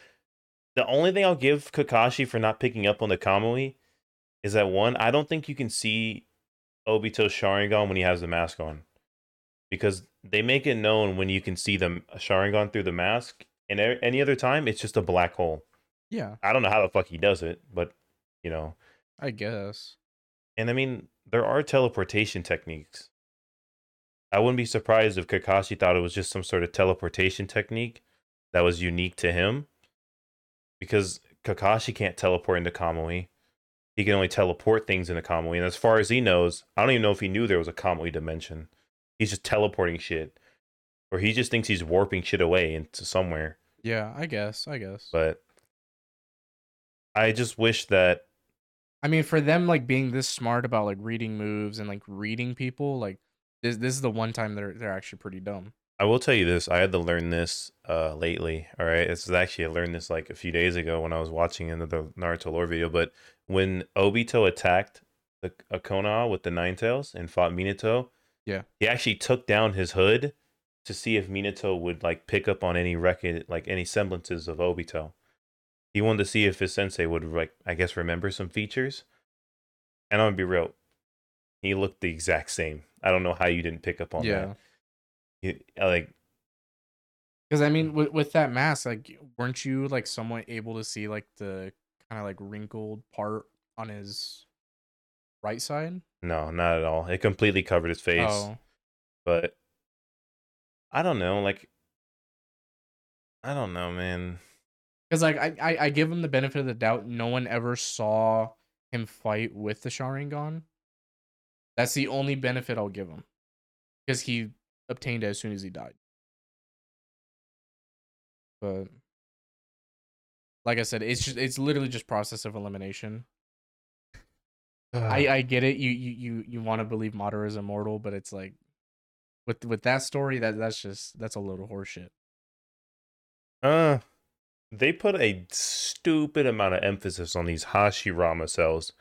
The only thing I'll give Kakashi for not picking up on the Kamui is that one, I don't think you can see Obito's Sharingan when he has the mask on. Because they make it known when you can see the uh, Sharingan through the mask, and any other time it's just a black hole. Yeah. I don't know how the fuck he does it, but you know. I guess. And I mean, there are teleportation techniques. I wouldn't be surprised if Kakashi thought it was just some sort of teleportation technique that was unique to him. Because Kakashi can't teleport into Kamui. He can only teleport things into Kamui. And as far as he knows, I don't even know if he knew there was a Kamui dimension. He's just teleporting shit. Or he just thinks he's warping shit away into somewhere. Yeah, I guess. I guess. But I just wish that I mean, for them like being this smart about like reading moves and like reading people, like this this is the one time they're they're actually pretty dumb. I will tell you this. I had to learn this uh lately. All right. This is actually I learned this like a few days ago when I was watching another Naruto lore video. But when Obito attacked the a Konoha with the Nine Tails and fought Minato, Yeah. he actually took down his hood to see if Minato would like pick up on any record like any semblances of Obito. He wanted to see if his sensei would like I guess remember some features. And I'm gonna be real. He looked the exact same. I don't know how you didn't pick up on yeah. that. He, like Because I mean, with, with that mask, like, weren't you like somewhat able to see like the kind of like wrinkled part on his right side? No, not at all. It completely covered his face. Oh, But I don't know, like I don't know, man. Because like I, I I give him the benefit of the doubt. No one ever saw him fight with the Sharingan. That's the only benefit I'll give him, because he obtained it as soon as he died. But like I said, it's just it's literally just process of elimination. I I get it. You you you you want to believe Madara is immortal, but it's like with with that story that that's just that's a load of horseshit. uh they put a stupid amount of emphasis on these Hashirama cells.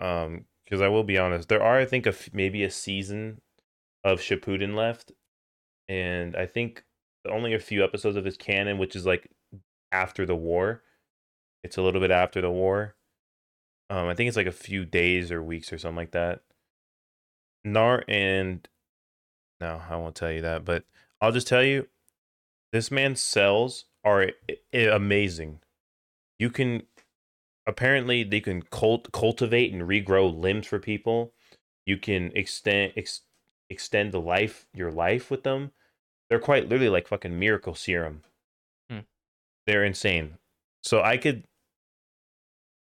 Um because I will be honest, there are I think a f- maybe a season of Shippuden left and I think only a few episodes of his canon which is like after the war. It's a little bit after the war. Um, I think it's like a few days or weeks or something like that. Nar and no, I won't tell you that, but I'll just tell you, this man cells are amazing. You can apparently they can cult cultivate and regrow limbs for people. You can extend ex, extend the life your life with them. They're quite literally like fucking miracle serum. Hmm. They're insane. So I could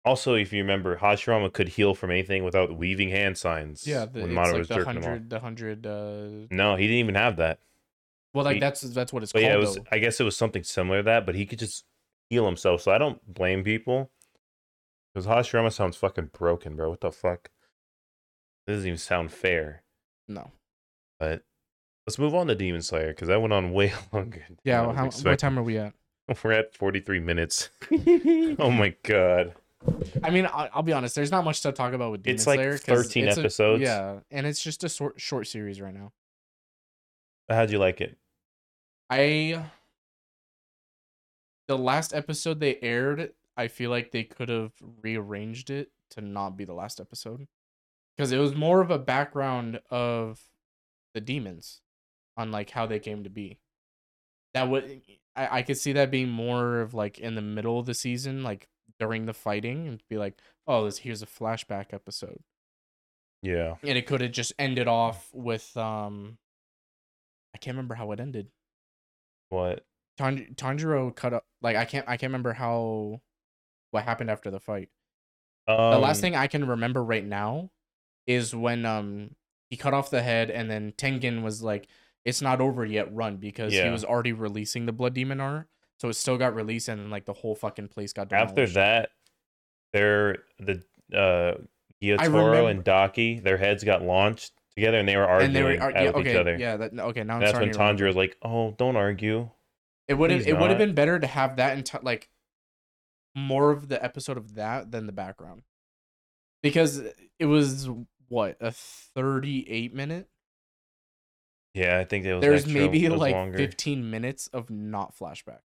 also, if you remember, Hashirama could heal from anything without weaving hand signs. Yeah, the, when Madara like was the jerking hundred the hundred. Uh, No, he didn't even have that. Well, like He- that's that's what it's called. yeah, it was. though. I guess it was something similar to that, but he could just heal himself. So I don't blame people. Because Hashirama sounds fucking broken, bro. What the fuck? This doesn't even sound fair. No. But let's move on to Demon Slayer because that went on <laughs> way longer. Yeah. Well, how, what time are we at? <laughs> We're at forty three minutes. <laughs> oh my god. I mean, I'll be honest. There's not much to talk about with Demon Slayer. It's like Slayer. 'cause 13 it's a- episodes. yeah, and it's just a short short series right now. How'd you like it? I the last episode they aired, I feel like they could have rearranged it to not be the last episode because it was more of a background of the demons on like how they came to be. That would I I could see that being more of like in the middle of the season, like during the fighting, and be like, oh, this here's a flashback episode Yeah. and it could have just ended off with um I can't remember how it ended. What? Tan- Tanjiro cut up like I can't I can't remember how what happened after the fight. Um, The last thing I can remember right now is when um he cut off the head and then Tengen was like it's not over yet run because he was already releasing the blood demon art so it still got released and like the whole fucking place got demolished. after that, there the uh Gyotaro and Daki, their heads got launched together, and they were arguing and they were ar- at yeah, with each okay, other. yeah, that, okay. Now I'm that's when. Tanjiro was like, "Oh, don't argue." It would have it would have been better to have that into like more of the episode of that than the background. Because it was what, a 38 minute? Yeah, I think it was. There's maybe was like longer. 15 minutes of not flashback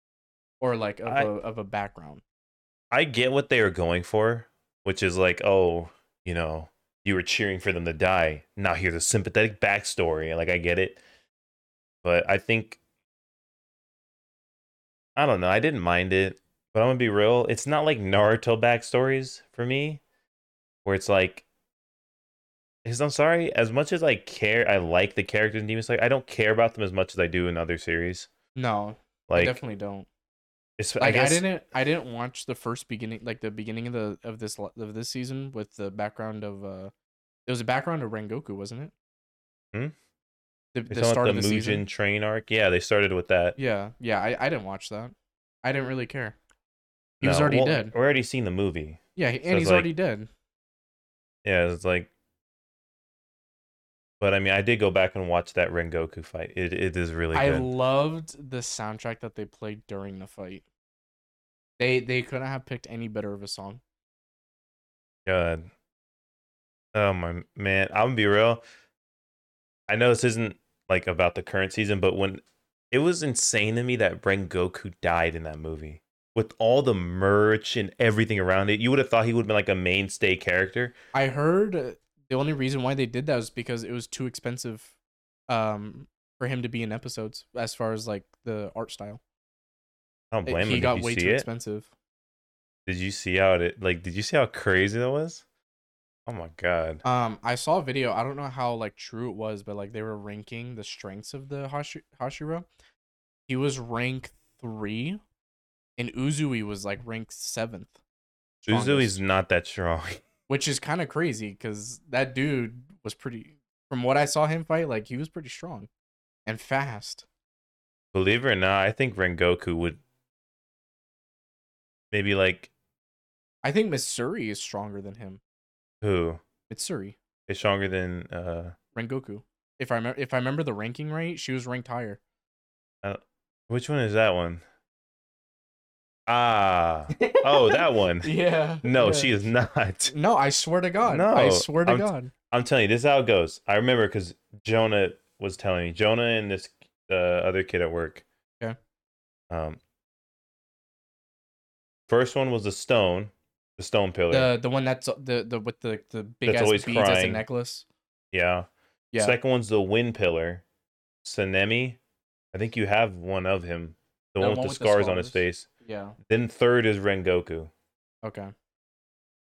or like of, I- a, of a background. I get what they were going for, which is like, oh, you know, you were cheering for them to die. Now here's a sympathetic backstory. Like I get it, but I think I don't know. I didn't mind it, but I'm gonna be real. It's not like Naruto backstories for me, where it's like. Because I'm sorry, as much as I care, I like the characters in Demon Slayer. I don't care about them as much as I do in other series. No, I Like, definitely don't. It's, I Like I, guess didn't I didn't watch the first beginning like the beginning of the of this of this season with the background of uh it was a background of Rengoku, wasn't it? Hmm? The, the start about of the the Mugen season. train arc. Yeah, they started with that. Yeah, yeah. I, I didn't watch that. I didn't really care. He was already well, dead. We're already seen the movie. Yeah, so and it's he's like- already dead. Yeah, it's like. But I mean, I did go back and watch that Rengoku fight. It it is really I good. loved the soundtrack that they played during the fight. They they couldn't have picked any better of a song. God. Oh my man, I'm gonna be real. I know this isn't like about the current season, but when it was insane to me that Rengoku died in that movie with all the merch and everything around it, you would have thought he would have been like a mainstay character. I heard uh, the only reason why they did that was because it was too expensive um for him to be in episodes as far as like the art style. I don't It- blame he him. got way too it? expensive. Did you see how it like? Did you see how crazy that was? Oh my god. Um, I saw a video. I don't know how like true it was, but like they were ranking the strengths of the Hashi- Hashira. He was rank three, and Uzui was like ranked seventh. Uzui's not that strong. <laughs> which is kind of crazy because that dude was pretty. From what I saw him fight, like he was pretty strong, and fast. Believe it or not, I think Rengoku would maybe like I think Mitsuri is stronger than him. who Mitsuri, is stronger than uh Rengoku. If I remember, if I remember the ranking right, she was ranked higher. which one is that one? Ah, <laughs> oh, that one. yeah. No, yeah. she is not. No, I swear to God. No, I swear to I'm God. I'm telling you, this is how it goes. I remember because Jonah was telling me. Jonah and this uh, other kid at work. Okay. Um. First one was the stone, the stone pillar. The the one that's the the with the the big That's ass beads as a necklace. yeah. Yeah. Second one's the wind pillar. Sanemi. I think you have one of him. The, The one with one the with the scars on his face. Yeah. Then third is Rengoku. Okay.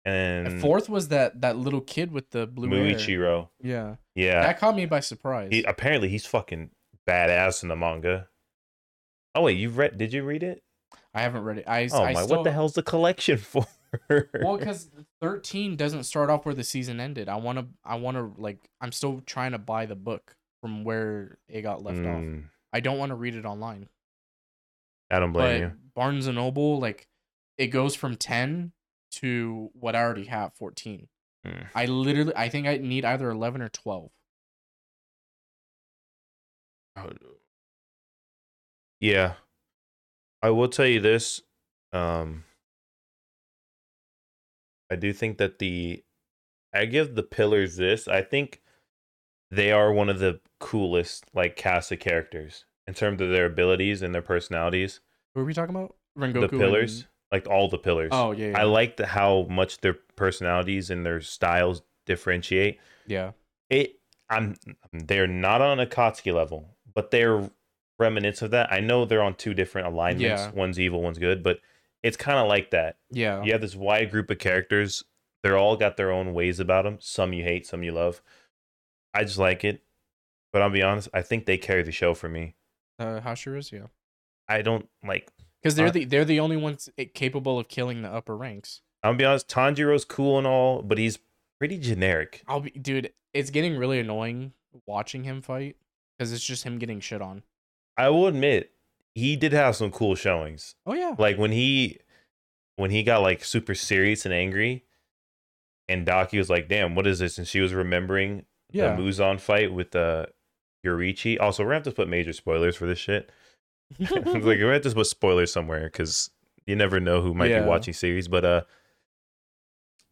And fourth was that that little kid with the blue hair. Muichiro. Yeah. Yeah. That caught me by surprise. He apparently he's fucking badass in the manga. Oh wait, you've read did you read it? I haven't read it. I Oh I my, still, what the hell's the collection <laughs> for? Well, because thirteen doesn't start off where the season ended. I want to. I want to like. I'm still trying to buy the book from where it got left off. Mm, I don't want to read it online. I don't blame but you. Barnes and Noble, like, it goes from ten to what I already have, fourteen. Mm. I literally, I think I need either eleven or twelve. Oh, Yeah. I will tell you this. Um I do think that the I give the pillars this. I think they are one of the coolest like cast of characters in terms of their abilities and their personalities. Who are we talking about? Rengoku. the pillars, and- like all the pillars. Oh yeah. Yeah. I like the, how much their personalities and their styles differentiate. yeah. It I'm they're not on a Akatsuki level, but they're remnants of that. I know they're on two different alignments. Yeah. One's evil, one's good, but it's kind of like that. Yeah. You have this wide group of characters. They're all got their own ways about them. Some you hate, some you love. I just like it. But I'll be honest, I think they carry the show for me. Uh, Hashiras, yeah. I don't like Because they're Uh, the they're the only ones capable of killing the upper ranks. I'll be honest, Tanjiro's cool and all, but he's pretty generic. I'll be, dude. It's getting really annoying watching him fight because it's just him getting shit on. I will admit, he did have some cool showings. Oh yeah. Like when he when he got like super serious and angry, and Daki was like, "Damn, what is this?" And she was remembering Yeah. the Muzan fight with the uh, Yoriichi. Also, we're gonna have to put major spoilers for this shit. <laughs> like we're gonna have to put spoilers somewhere because you never know who might Yeah. be watching series. But uh,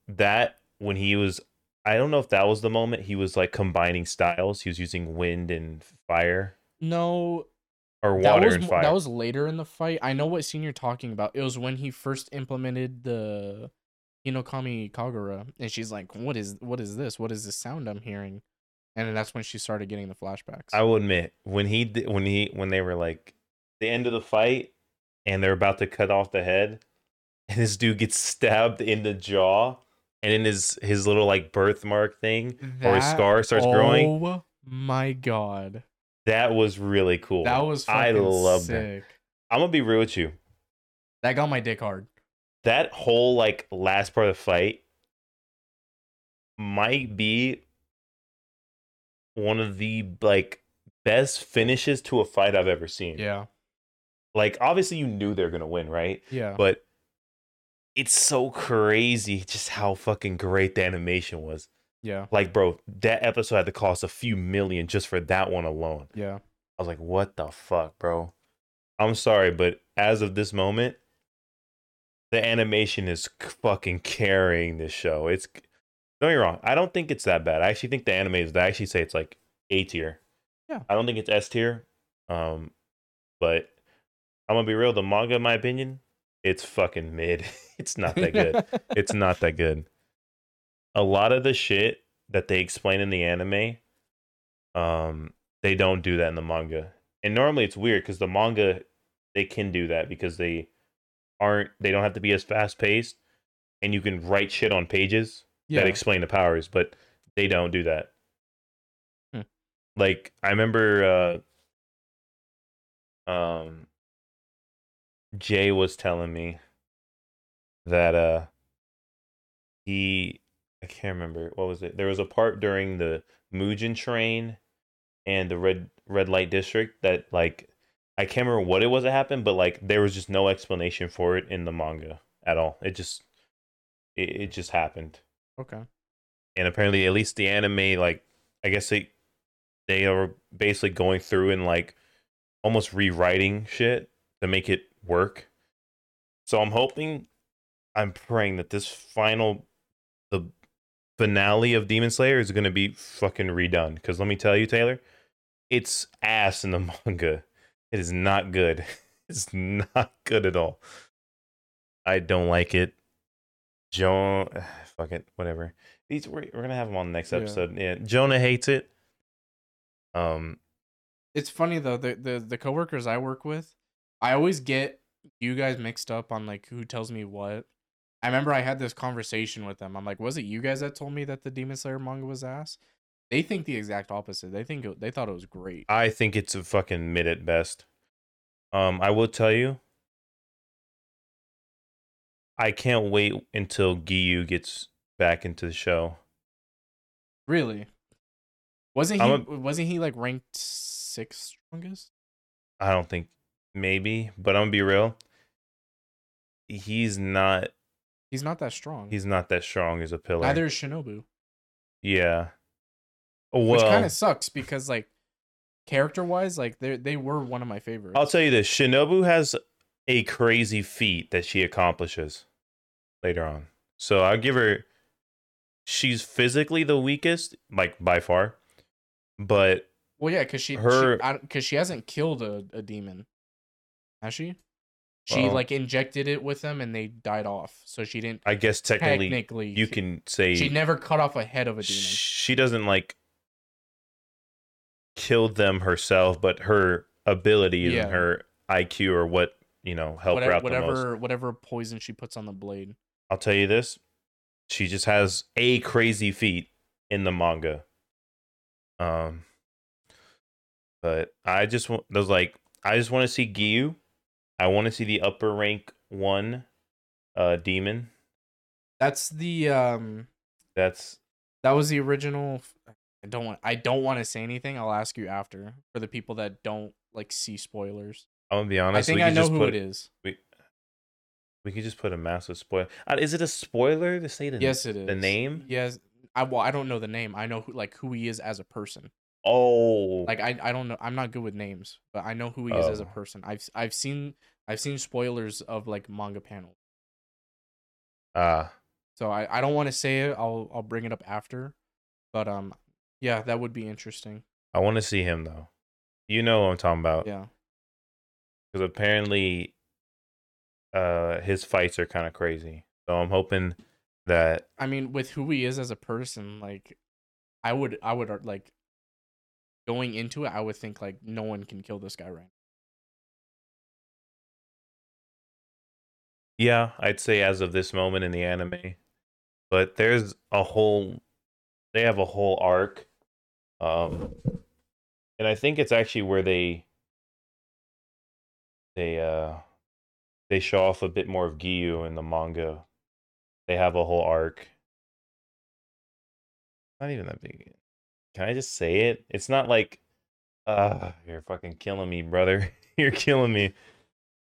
that when he was, I don't know if that was the moment he was like combining styles. He was using wind and fire no, or that water was and fire. that was later in the fight. I know what scene you're talking about. It was when he first implemented the Hinokami Kagura, and she's like, "What is what is this? What is this sound I'm hearing?" And that's when she started getting the flashbacks. I will admit when he when he when they were like the end of the fight and they're about to cut off the head and this dude gets stabbed in the jaw and in his his little like birthmark thing or his scar starts growing Oh my god, that was really cool. That was I that. sick. i'm gonna be real with you. That got my dick hard. that whole like last part of the fight might be one of the like best finishes to a fight i've ever seen. Yeah, like obviously you knew they're gonna win right? Yeah, but it's so crazy just how fucking great the animation was. Yeah, Like, bro, that episode had to cost a few million just for that one alone. yeah. I was like, what the fuck, bro? I'm sorry, but as of this moment, the animation is fucking carrying this show. It's don't get me wrong. I don't think it's that bad. I actually think the anime is. I actually say it's like A tier. Yeah. I don't think it's S tier. Um, but I'm gonna be real. The manga, in my opinion, it's fucking mid. <laughs> it's not that good. <laughs> it's not that good. A lot of the shit that they explain in the anime, um, they don't do that in the manga. And normally it's weird because the manga they can do that because they aren't they don't have to be as fast paced and you can write shit on pages yeah. that explain the powers, but they don't do that. Hmm. Like I remember uh um Jay was telling me that uh he I can't remember what was it. There was a part during the Mugen train and the red red light district that like I can't remember what it was that happened, but like there was just no explanation for it in the manga at all. It just it, it just happened okay. and apparently at least the anime like i guess they they are basically going through and like almost rewriting shit to make it work so i'm hoping i'm praying that this final the finale of demon slayer is going to be fucking redone because let me tell you taylor it's ass in the <laughs> manga it is not good <laughs> it's not good at all i don't like it Joan, <sighs> fuck it, whatever. These we're, we're gonna have them on the next Yeah. episode. Yeah, Jonah hates it. Um, It's funny though, the, the the coworkers I work with, I always get you guys mixed up on like who tells me what. I remember I had this conversation with them. I'm like, was it you guys that told me that the Demon Slayer manga was ass? They think the exact opposite. They think it, they thought it was great. I think it's a fucking mid at best. Um, I will tell you, I can't wait until Giyu gets back into the show. Really? Wasn't he I'm wasn't he like ranked sixth strongest? I don't think maybe, but I'm gonna be real. He's not. He's not that strong. He's not that strong as a pillar. Neither is Shinobu. Yeah. Well, which kind of sucks because like character wise, like they they were one of my favorites. I'll tell you this: Shinobu has a crazy feat that she accomplishes later on. So I'll give her. She's physically the weakest, like by far, but Well, yeah, because she Her- because she, hasn't killed a, a demon, has she? She Well- like injected it with them and they died off. So she didn't I guess technically, technically. you can say She never cut off a head of a demon. she doesn't like kill them herself, but her abilities Yeah. and her IQ or what you know help her Whatever, out the most. whatever, whatever poison she puts on the blade. I'll tell you this: she just has a crazy feat in the manga. Um, but I just want those like I just want to see Giyu. I want to see the upper rank one, uh, demon. That's the um. That's That was the original. I don't want. I don't want to say anything. I'll ask you after for the people that don't like see spoilers. I'm gonna be honest. I think I know who put, it is. We, We could just put a massive spoiler. Uh, is it a spoiler to say the Yes, it is. the name? Yes. I well, I don't know the name. I know who like who he is as a person. Oh, Like I I don't know. I'm not good with names, but I know who he is as a Oh. person. I've I've seen I've seen spoilers of like manga panels. ah, So I, I don't want to say it. I'll I'll bring it up after. But um yeah, that would be interesting. I want to see him though. You know what I'm talking about Yeah. because apparently, uh, his fights are kind of crazy. So I'm hoping that I mean, with who he is as a person, like I would I would uh, like going into it, I would think like no one can kill this guy right. Yeah, I'd say as of this moment in the anime. But there's a whole they have a whole arc. Um and I think it's actually where they they uh they show off a bit more of Giyu in the manga. They have a whole arc. Not even that big. Can I just say it? It's not like uh you're fucking killing me, brother. <laughs> you're killing me.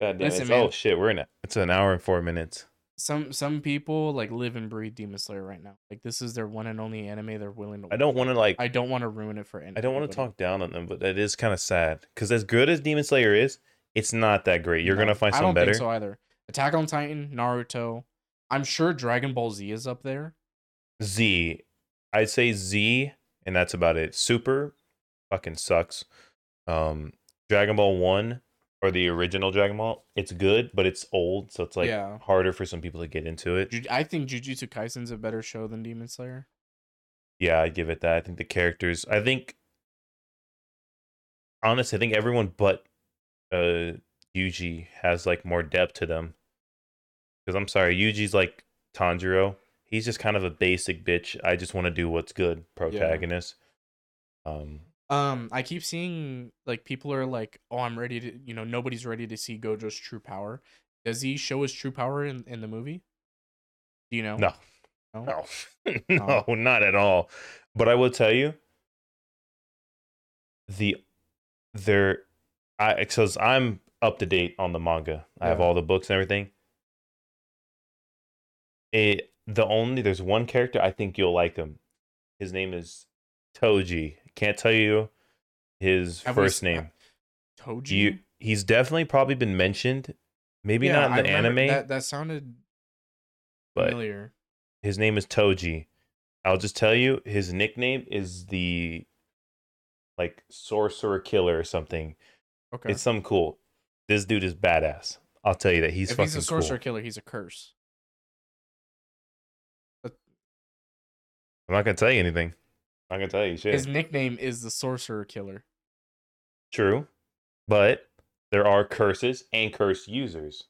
God damn Listen, it. man. Oh shit, we're in it. It's an hour and four minutes. Some some people like live and breathe Demon Slayer right now. Like this is their one and only anime they're willing to I don't want to like I don't want to ruin it for any I don't want to talk down on them, but it is kind of sad because as good as Demon Slayer is, it's not that great. You're No, gonna find I don't better. think so either. Attack on Titan, Naruto. I'm sure Dragon Ball Z is up there. Z, I'd say Z, and that's about it. Super, fucking sucks. Um, Dragon Ball One or the original Dragon Ball, it's good, but it's old, so it's like Yeah. harder for some people to get into it. I think Jujutsu Kaisen's a better show than Demon Slayer. Yeah, I give it that. I think the characters. I think, honestly, I think everyone but uh Yuji has like more depth to them. Because I'm sorry, Yuji's like Tanjiro. He's just kind of a basic bitch. I just want to do what's good protagonist. Um, Um, I keep seeing like people are like, "Oh, I'm ready to," you know, nobody's ready to see Gojo's true power. Does he show his true power in in the movie? Do you know? No. No? no, <laughs> no, not at all. But I will tell you, the there, I because I'm up to date on the manga. I have all the books and everything. It the only there's one character I think you'll like him. His name is Toji. Can't tell you his Have first s- name. Toji. You he's definitely probably been mentioned. Maybe Yeah, not in the anime, That that sounded familiar. his name is Toji. I'll just tell you, his nickname is the like sorcerer killer or something. Okay. It's something cool. This dude is badass. I'll tell you that he's if fucking he's a sorcerer cool. killer, he's a curse. I'm not gonna tell you anything. I'm not gonna tell you shit. His nickname is the sorcerer killer. True, but there are curses and curse users.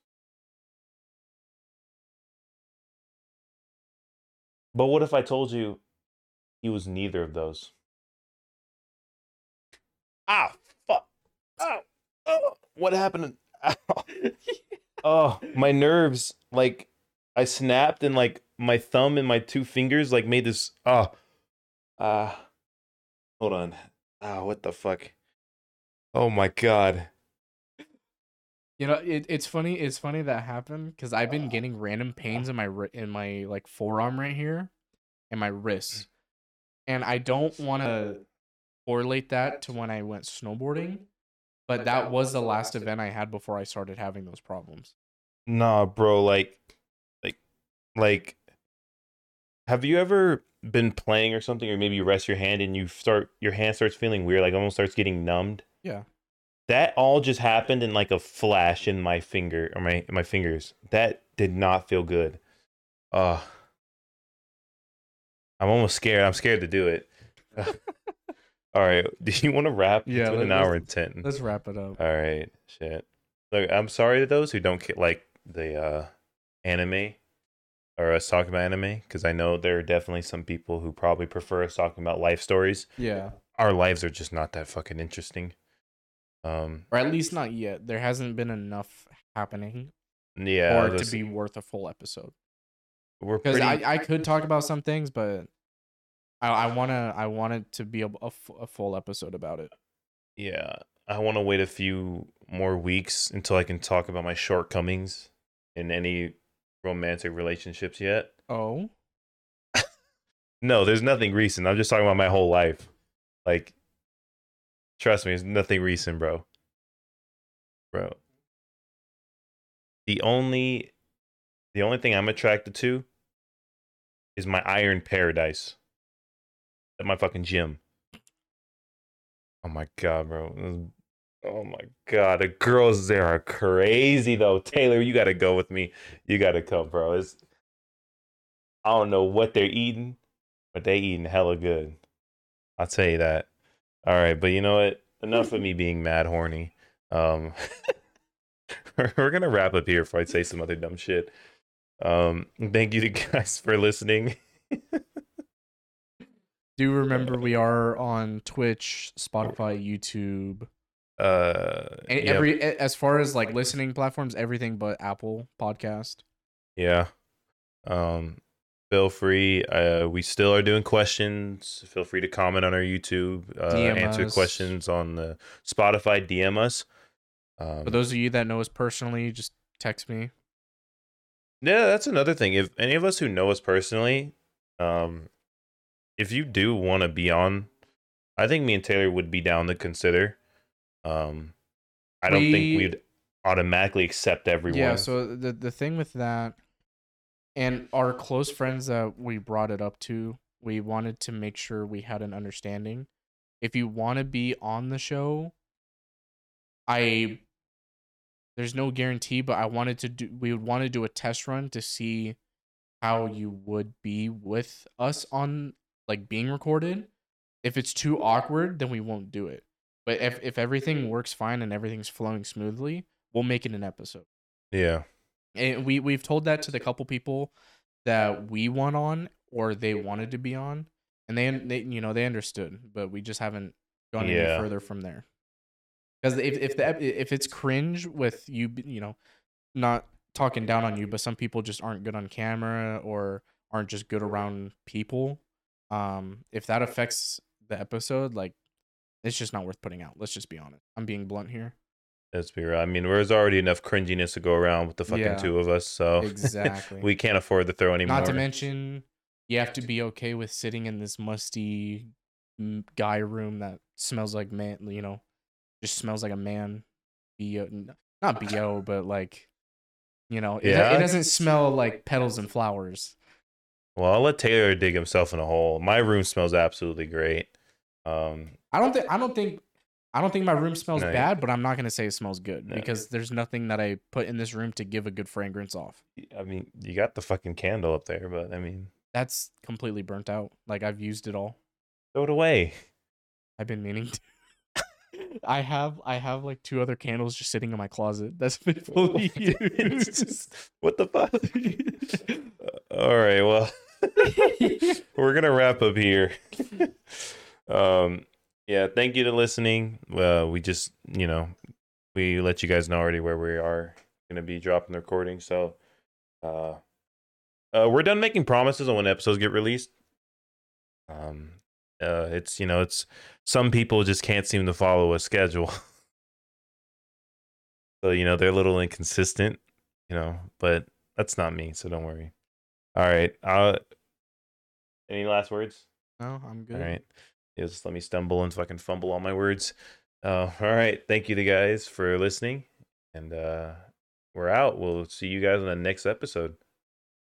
But what if I told you he was neither of those? Ah, fuck. Oh, oh what happened? <laughs> Oh, my nerves. Like, I snapped and, like, my thumb and my two fingers, like, made this. Oh. Ah. hold on. Ah, what the fuck? Oh my god. You know, it, it's funny. It's funny that happened because I've been getting random pains in my in my like forearm right here, and my wrist, and I don't want to <laughs> correlate that to when I went snowboarding, but that was the last event I had before I started having those problems. Nah, bro, like like like have you ever been playing or something or maybe you rest your hand and you start your hand starts feeling weird, like almost starts getting numbed? Yeah. That all just happened in like a flash in my finger or my my fingers. That did not feel good. Uh I'm almost scared. I'm scared to do it. all right. <laughs> Do you want to wrap? Yeah, It's an hour and ten. Let's wrap it up. All right, shit. Look, I'm sorry to those who don't like the uh, anime or us talking about anime because I know there are definitely some people who probably prefer us talking about life stories. Yeah, Our lives are just not that fucking interesting. Um, or at least not yet. There hasn't been enough happening yeah, for it to be worth a full episode. we're Because pretty. I, I could talk about some things, but I I wanna I want it to be a, a full episode about it. yeah, I want to wait a few more weeks until I can talk about my shortcomings in any romantic relationships yet. Oh, No, there's nothing recent. I'm just talking about my whole life. Like, trust me, there's nothing recent, bro. Bro. The only the only thing I'm attracted to is my iron paradise. At my fucking gym. Oh my god, bro. Oh my god. The girls there are crazy though. Taylor, you gotta go with me. You gotta come, bro. It's I don't know what they're eating, but they eating hella good. I'll tell you that. All right, but you know what? Enough of me being mad horny. Um <laughs> we're gonna wrap up here before I say some other dumb shit. Um, thank you to <laughs> guys for listening. do remember we are on Twitch, Spotify, YouTube, Uh, and every a- as far as like listening platforms, everything but Apple Podcast. yeah. Um, feel free. Uh, we still are doing questions. Feel free to comment on our YouTube. Uh, answer questions on the Spotify. DM us. Um, For those of you that know us personally, just text me. Yeah, that's another thing. If any of us who know us personally, um, if you do want to be on, I think me and Taylor would be down to consider. Um, I don't We- think we'd automatically accept everyone. Yeah, so the the thing with that and our close friends that we brought it up to, we wanted to make sure we had an understanding. If you want to be on the show, I there's no guarantee, but I wanted to do we would want to do a test run to see how you would be with us on like being recorded. If it's too awkward, then we won't do it. But if if everything works fine and everything's flowing smoothly, we'll make it an episode. Yeah, and we we've told that to the couple people that we want on or they wanted to be on and they, they you know they understood but we just haven't gone Yeah. any further from there. Because if if the, if it's cringe with you you know not talking down on you but some people just aren't good on camera or aren't just good around people um if that affects the episode like it's just not worth putting out let's just be honest i'm being blunt here let's be real. I mean, there's already enough cringiness to go around with the fucking Yeah. two of us, so <laughs> Exactly. we can't afford to throw any more. Not more. to mention, you have to be okay with sitting in this musty guy room that smells like man. You know, just smells like a man. Bo, not bo, <laughs> but like, you know, it, Yeah. it doesn't smell like petals and flowers. well, I'll let Taylor dig himself in a hole. My room smells absolutely great. Um, I don't think. I don't think. I don't think my room smells No, bad, but I'm not gonna say it smells good No. because there's nothing that I put in this room to give a good fragrance off. I mean, you got the fucking candle up there, but I mean, That's completely burnt out. Like I've used it all. throw it away. I've been meaning to. <laughs> I have I have like two other candles just sitting in my closet. <laughs> That's been fully <laughs> It's used. just- what the fuck? All right, well, we're gonna wrap up here. Um, yeah, thank you to listening. Uh, we just, you know, we let you guys know already where we are gonna be dropping the recording. So, uh, uh, we're done making promises on when episodes get released. Um, uh, it's you know, it's some people just can't seem to follow a schedule. <laughs> so you know they're a little inconsistent, you know, but that's not me, so don't worry. All right. Uh, any last words? no, I'm good. All right. Yeah, just let me stumble and fucking fumble all my words. Uh, <laughs> all right. Thank you to guys for listening. And uh, we're out. We'll see you guys on the next episode.